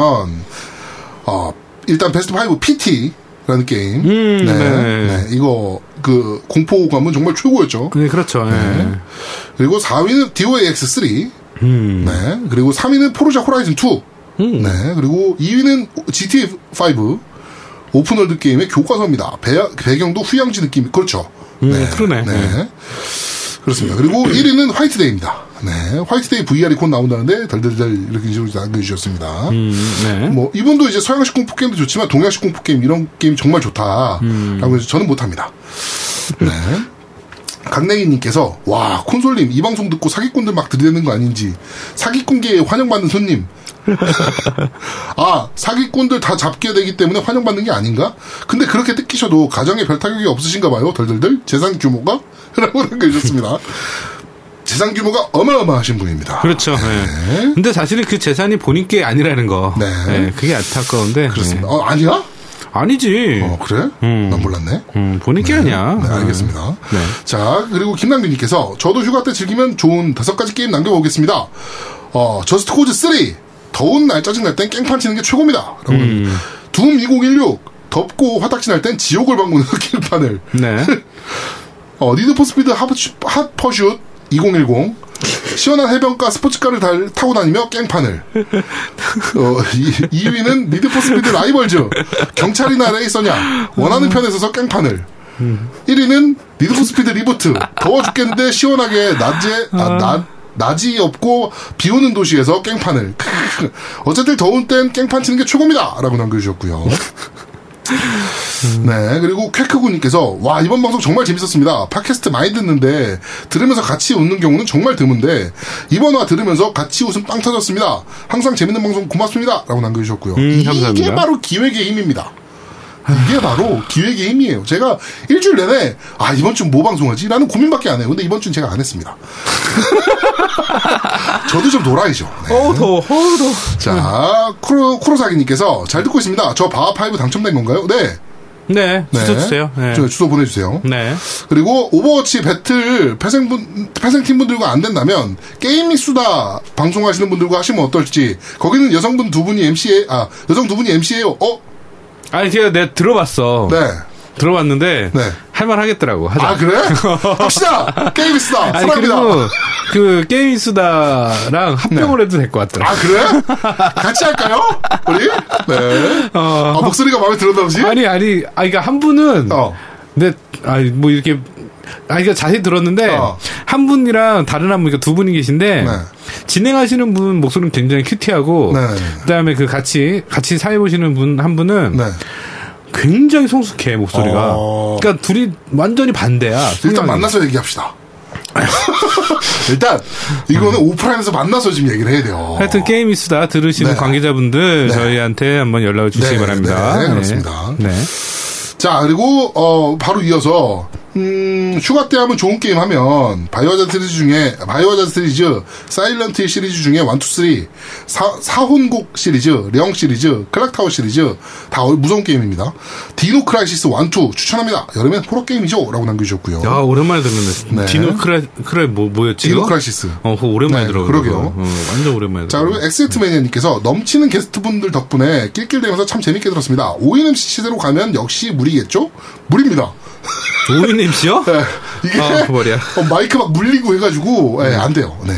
Speaker 1: 어 일단 베스트 5 PT라는 게임.
Speaker 2: 음,
Speaker 1: 네,
Speaker 2: 네.
Speaker 1: 네, 이거 그 공포감은 정말 최고였죠.
Speaker 2: 네, 그렇죠. 예.
Speaker 1: 그리고 4위는 DOAX3.
Speaker 2: 음.
Speaker 1: 네. 그리고 3위는 Forza Horizon 2.
Speaker 2: 음.
Speaker 1: 네. 그리고 2위는 GTA5 open world 게임의 교과서입니다. 배, 배경도 휴양지 느낌, 그렇죠.
Speaker 2: 음, 그러네.
Speaker 1: 네. 그렇습니다. 그리고 1위는 화이트데이입니다. 네. 화이트데이 VR이 곧 나온다는데, 덜덜덜 이렇게 식으로 남겨주셨습니다.
Speaker 2: 음, 네.
Speaker 1: 뭐, 이분도 이제 서양식 공포 게임도 좋지만, 동양식 공포 게임, 이런 게임 정말 좋다.
Speaker 2: 음.
Speaker 1: 라고 해서 저는 못합니다. 네. 강냉이님께서 와 콘솔님 이 방송 듣고 사기꾼들 막 들이대는 거 아닌지 사기꾼계에 환영받는 손님 아 사기꾼들 다 잡게 되기 때문에 환영받는 게 아닌가? 근데 그렇게 뜯기셔도 가정에 별 타격이 없으신가 봐요 덜덜덜 재산 규모가? 라고 남겨주셨습니다 재산 규모가 어마어마하신 분입니다
Speaker 2: 그렇죠. 예. 근데 사실은 그 재산이 본인 게 아니라는 거.
Speaker 1: 네.
Speaker 2: 예, 그게 안타까운데.
Speaker 1: 그렇습니다
Speaker 2: 예.
Speaker 1: 어 아니야?
Speaker 2: 아니지.
Speaker 1: 어 그래?
Speaker 2: 음.
Speaker 1: 난 몰랐네
Speaker 2: 음, 본인 게 아니야.
Speaker 1: 네, 알겠습니다.
Speaker 2: 네.
Speaker 1: 자, 그리고 김남규님께서 저도 휴가 때 즐기면 좋은 다섯 가지 게임 남겨보겠습니다. 어, Just Cause 3. 더운 날 짜증날 땐 깽판 치는 게 최고입니다. 라고
Speaker 2: 음.
Speaker 1: Doom 2016. 덥고 화딱지 날 땐 지옥을 방문하는 깽판을.
Speaker 2: 네.
Speaker 1: 어, Need for Speed Hot Pursuit 2010. 시원한 해변가 스포츠카를 달, 타고 다니며 깽판을. 어, 2, 위는 Need for Speed Rivals. 경찰이나 레이서냐. 원하는 편에 서서 깽판을. 1위는 Need for Speed reboot. 더워 죽겠는데 시원하게 낮에, 아, 낮, 낮이 없고 비 오는 도시에서 깽판을. 어쨌든 더운 땐 깽판 치는 게 최고입니다. 라고 남겨주셨고요. 네, 그리고 쾌크구님께서, 와, 이번 방송 정말 재밌었습니다. 팟캐스트 많이 듣는데, 들으면서 같이 웃는 경우는 정말 드문데, 이번 화 들으면서 같이 웃음 빵 터졌습니다. 항상 재밌는 방송 고맙습니다. 라고 남겨주셨고요.
Speaker 2: 음,
Speaker 1: 이게
Speaker 2: 감사합니다.
Speaker 1: 바로 기획의 힘입니다. 이게 바로 기획의 힘이에요. 제가 일주일 내내, 아, 이번 주 뭐 방송하지? 라는 고민밖에 안 해요. 근데 이번 주는 제가 안 했습니다. 저도 좀 놀아야죠. 네.
Speaker 2: 어우, 더워, 어우, 더워.
Speaker 1: 자, 쿠로, 쿠로사기님께서 잘 듣고 있습니다. 저 바하5 당첨된 건가요? 네.
Speaker 2: 네,
Speaker 1: 네.
Speaker 2: 주소 주세요. 네.
Speaker 1: 저 주소 보내주세요.
Speaker 2: 네.
Speaker 1: 그리고 Overwatch 배틀 패생분, 패생팀 분들과 안 된다면 게임 이수다 방송하시는 분들과 하시면 어떨지. 거기는 여성분 두 분이 MC에, 아, 여성 두 분이 MC예요. 어?
Speaker 2: 아니, 제가 내가 들어봤어.
Speaker 1: 네.
Speaker 2: 들어봤는데,
Speaker 1: 네.
Speaker 2: 할만 하겠더라고. 하자.
Speaker 1: 아, 그래? 합시다! 게임이 수다!
Speaker 2: 아니! 그리고, 그, 게임 수다랑 합병을 해도 될 것 같더라.
Speaker 1: 아, 그래? 같이 할까요? 우리? 네.
Speaker 2: 어.
Speaker 1: 아, 목소리가 마음에 들었나 보지?
Speaker 2: 아니, 아니, 아, 그니까 한 분은,
Speaker 1: 어.
Speaker 2: 네, 아니, 뭐 이렇게, 아, 이거 자세히 들었는데,
Speaker 1: 어.
Speaker 2: 한 분이랑 다른 한 분, 그러니까 두 분이 계신데,
Speaker 1: 네.
Speaker 2: 진행하시는 분 목소리는 굉장히 cutie하고,
Speaker 1: 네.
Speaker 2: 그 다음에 그 같이, 같이 사회 보시는 분 한 분은,
Speaker 1: 네.
Speaker 2: 굉장히 성숙해, 목소리가.
Speaker 1: 어.
Speaker 2: 그러니까 둘이 완전히 반대야.
Speaker 1: 일단. 만나서 얘기합시다. 일단 이거는 오프라인에서 만나서 지금 얘기를 해야 돼요.
Speaker 2: 하여튼 게임 이수다 들으시는
Speaker 1: 네.
Speaker 2: 관계자분들
Speaker 1: 네.
Speaker 2: 저희한테 한번 연락을 주시기
Speaker 1: 네,
Speaker 2: 바랍니다.
Speaker 1: 네, 그렇습니다.
Speaker 2: 네.
Speaker 1: 자 그리고 어 바로 이어서 음 휴가 때 하면 좋은 게임 하면 Biohazard 시리즈 중에 Biohazard 시리즈 Silent 시리즈 중에 1, 2, 3 사, 사혼곡 시리즈 령 시리즈 Clock Tower 시리즈 다 어- 무서운 게임입니다 Dino Crisis 1, 2 추천합니다 여름엔 호러 게임이죠 라고 남겨주셨고요
Speaker 2: 야 오랜만에 듣는데
Speaker 1: 네.
Speaker 2: Dino 크라 크라 뭐 뭐였지?
Speaker 1: Dino? Crisis
Speaker 2: 어, 그거 오랜만에
Speaker 1: 네,
Speaker 2: 들어.
Speaker 1: 그러게요.
Speaker 2: 완전 오랜만에.
Speaker 1: 자,
Speaker 2: 들어.
Speaker 1: 그리고 엑스트매니아님께서 넘치는 게스트분들 덕분에 낄낄대면서 참 재밌게 들었습니다. ONMC 시대로 가면 역시 무리겠죠? 무리입니다.
Speaker 2: 조인 MC요?
Speaker 1: 네, 이게
Speaker 2: 아, 머리야.
Speaker 1: 어, 마이크 막 물리고 해가지고 예, 안 돼요. 네.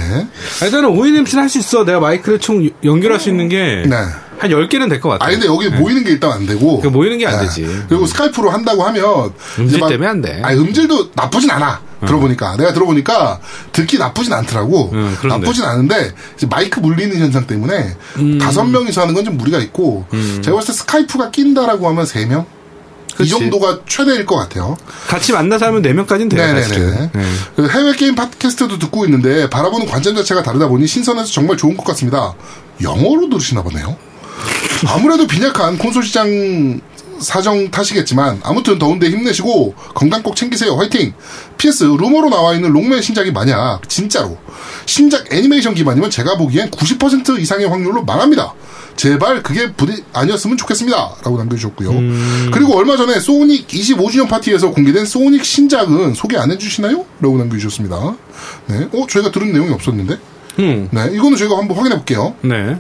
Speaker 2: 일단은 오인 MC는 할 수 있어. 내가 마이크를 총 연결할 수 있는 게한
Speaker 1: 네.
Speaker 2: 10개는 될 것 같아.
Speaker 1: 아 근데 여기 모이는 게 일단 안 되고.
Speaker 2: 그 모이는 게안
Speaker 1: 네.
Speaker 2: 되지.
Speaker 1: 그리고 스카이프로 한다고 하면
Speaker 2: 음질
Speaker 1: 막-
Speaker 2: 때문에 안 돼.
Speaker 1: 아니 음질도 나쁘진 않아. 들어보니까 내가 들어보니까 듣기 나쁘진 않더라고.
Speaker 2: 응, 그런데.
Speaker 1: 나쁘진 않은데 마이크 물리는 현상 때문에
Speaker 2: 음.
Speaker 1: 다섯 명이서 하는 건 좀 무리가 있고 제가 봤을 때 스카이프가 낀다라고 하면 세 명. 이
Speaker 2: 그치.
Speaker 1: 정도가 최대일 것 같아요.
Speaker 2: 같이 만나서 하면 4명까지는 돼요.
Speaker 1: 네네네.
Speaker 2: 네.
Speaker 1: 그 해외 게임 팟캐스트도 듣고 있는데 바라보는 관점 자체가 다르다 보니 신선해서 정말 좋은 것 같습니다. 영어로 들으시나 보네요. 아무래도 빈약한 콘솔 시장 사정 탓이겠지만 아무튼 더운데 힘내시고 건강 꼭 챙기세요. 화이팅. PS 루머로 나와 있는 롱맨 신작이 만약 진짜로 신작 애니메이션 기반이면 제가 보기엔 90% 이상의 확률로 망합니다. 제발 그게 부디 아니었으면 좋겠습니다. 라고 남겨주셨고요. 그리고 얼마 전에 소닉 25주년 파티에서 공개된 소닉 신작은 소개 안 해주시나요? 라고 남겨주셨습니다. 네. 어, 저희가 들은 내용이 없었는데?
Speaker 2: 음.
Speaker 1: 네. 이거는 저희가 한번 확인해 볼게요.
Speaker 2: 네.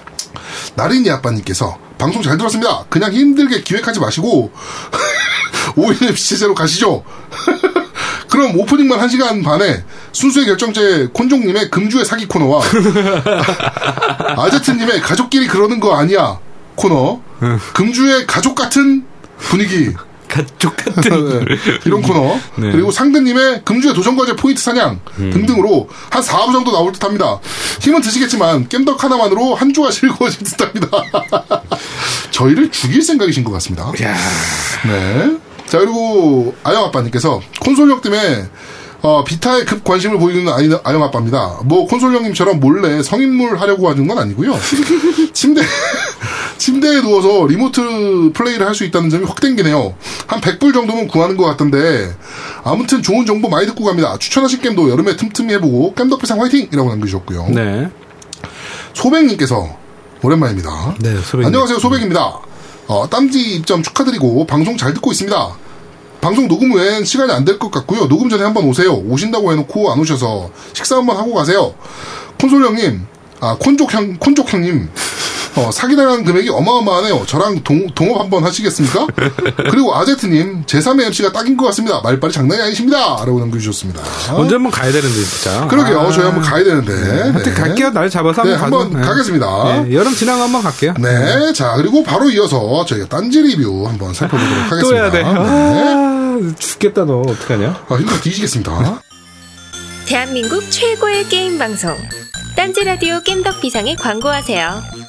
Speaker 1: 나린이 아빠님께서 방송 잘 들었습니다. 그냥 힘들게 기획하지 마시고 5인 MC제로 가시죠. 그럼 오프닝만 1시간 반에 순수의 결정제 콘종님의 금주의 사기 코너와 아제트님의 가족끼리 그러는 거 아니야 코너 금주의 가족 같은 분위기
Speaker 2: 가족 같은.
Speaker 1: 네, 이런 코너
Speaker 2: 네.
Speaker 1: 그리고 상근님의 금주의 도전과제 포인트 사냥 등등으로 한 4부 정도 나올 듯합니다. 힘은 드시겠지만 겜덕 하나만으로 한 주가 즐거워질 듯합니다. 저희를 죽일 생각이신 것 같습니다.
Speaker 2: 야
Speaker 1: 네. 자 그리고 아영 아빠님께서 콘솔력 때문에 어, 비타에 급 관심을 보이는 아이, 아영 아빠입니다. 뭐 콘솔 형님처럼 몰래 성인물 하려고 하는 건 아니고요. 침대 침대에 누워서 리모트 플레이를 할 수 있다는 점이 확 땡기네요. 한 100불 정도면 구하는 것 같던데 아무튼 좋은 정보 많이 듣고 갑니다. 추천하신 게임도 여름에 틈틈이 해보고 겜덕비상 화이팅 이라고 남겨주셨고요.
Speaker 2: 네.
Speaker 1: 소백님께서 오랜만입니다.
Speaker 2: 네, 소백님.
Speaker 1: 안녕하세요, 소백입니다. 어, 딴지 입점 축하드리고 방송 잘 듣고 있습니다. 방송 녹음 후엔 시간이 안 될 것 같고요. 녹음 전에 한번 오세요. 오신다고 해놓고 안 오셔서 식사 한번 하고 가세요. 콘솔 형님, 아 콘족 형, 콘족 형님. 어, 사기당한 금액이 어마어마하네요. 저랑 동, 동업 한번 하시겠습니까? 그리고 아제트님, 제3의 MC가 딱인 것 같습니다. 말빨이 장난이 아니십니다. 라고 남겨주셨습니다.
Speaker 2: 언제 한번 가야 되는데 진짜.
Speaker 1: 그러게요.
Speaker 2: 아,
Speaker 1: 저희 한번 가야 되는데.
Speaker 2: 하여튼 갈게요. 날 잡아서
Speaker 1: 네,
Speaker 2: 한번
Speaker 1: 한번
Speaker 2: 가죠.
Speaker 1: 가겠습니다.
Speaker 2: 네, 여름 지나고 한번 갈게요.
Speaker 1: 네, 자 그리고 바로 이어서 저희가 딴지 리뷰 한번 살펴보도록 하겠습니다.
Speaker 2: 또 해야 돼.
Speaker 1: 네.
Speaker 2: 아, 죽겠다 너 어떡하냐?
Speaker 1: 아, 힘들어 뒤지겠습니다.
Speaker 3: 대한민국 최고의 게임 방송 딴지 라디오 겜덕 비상에 광고하세요.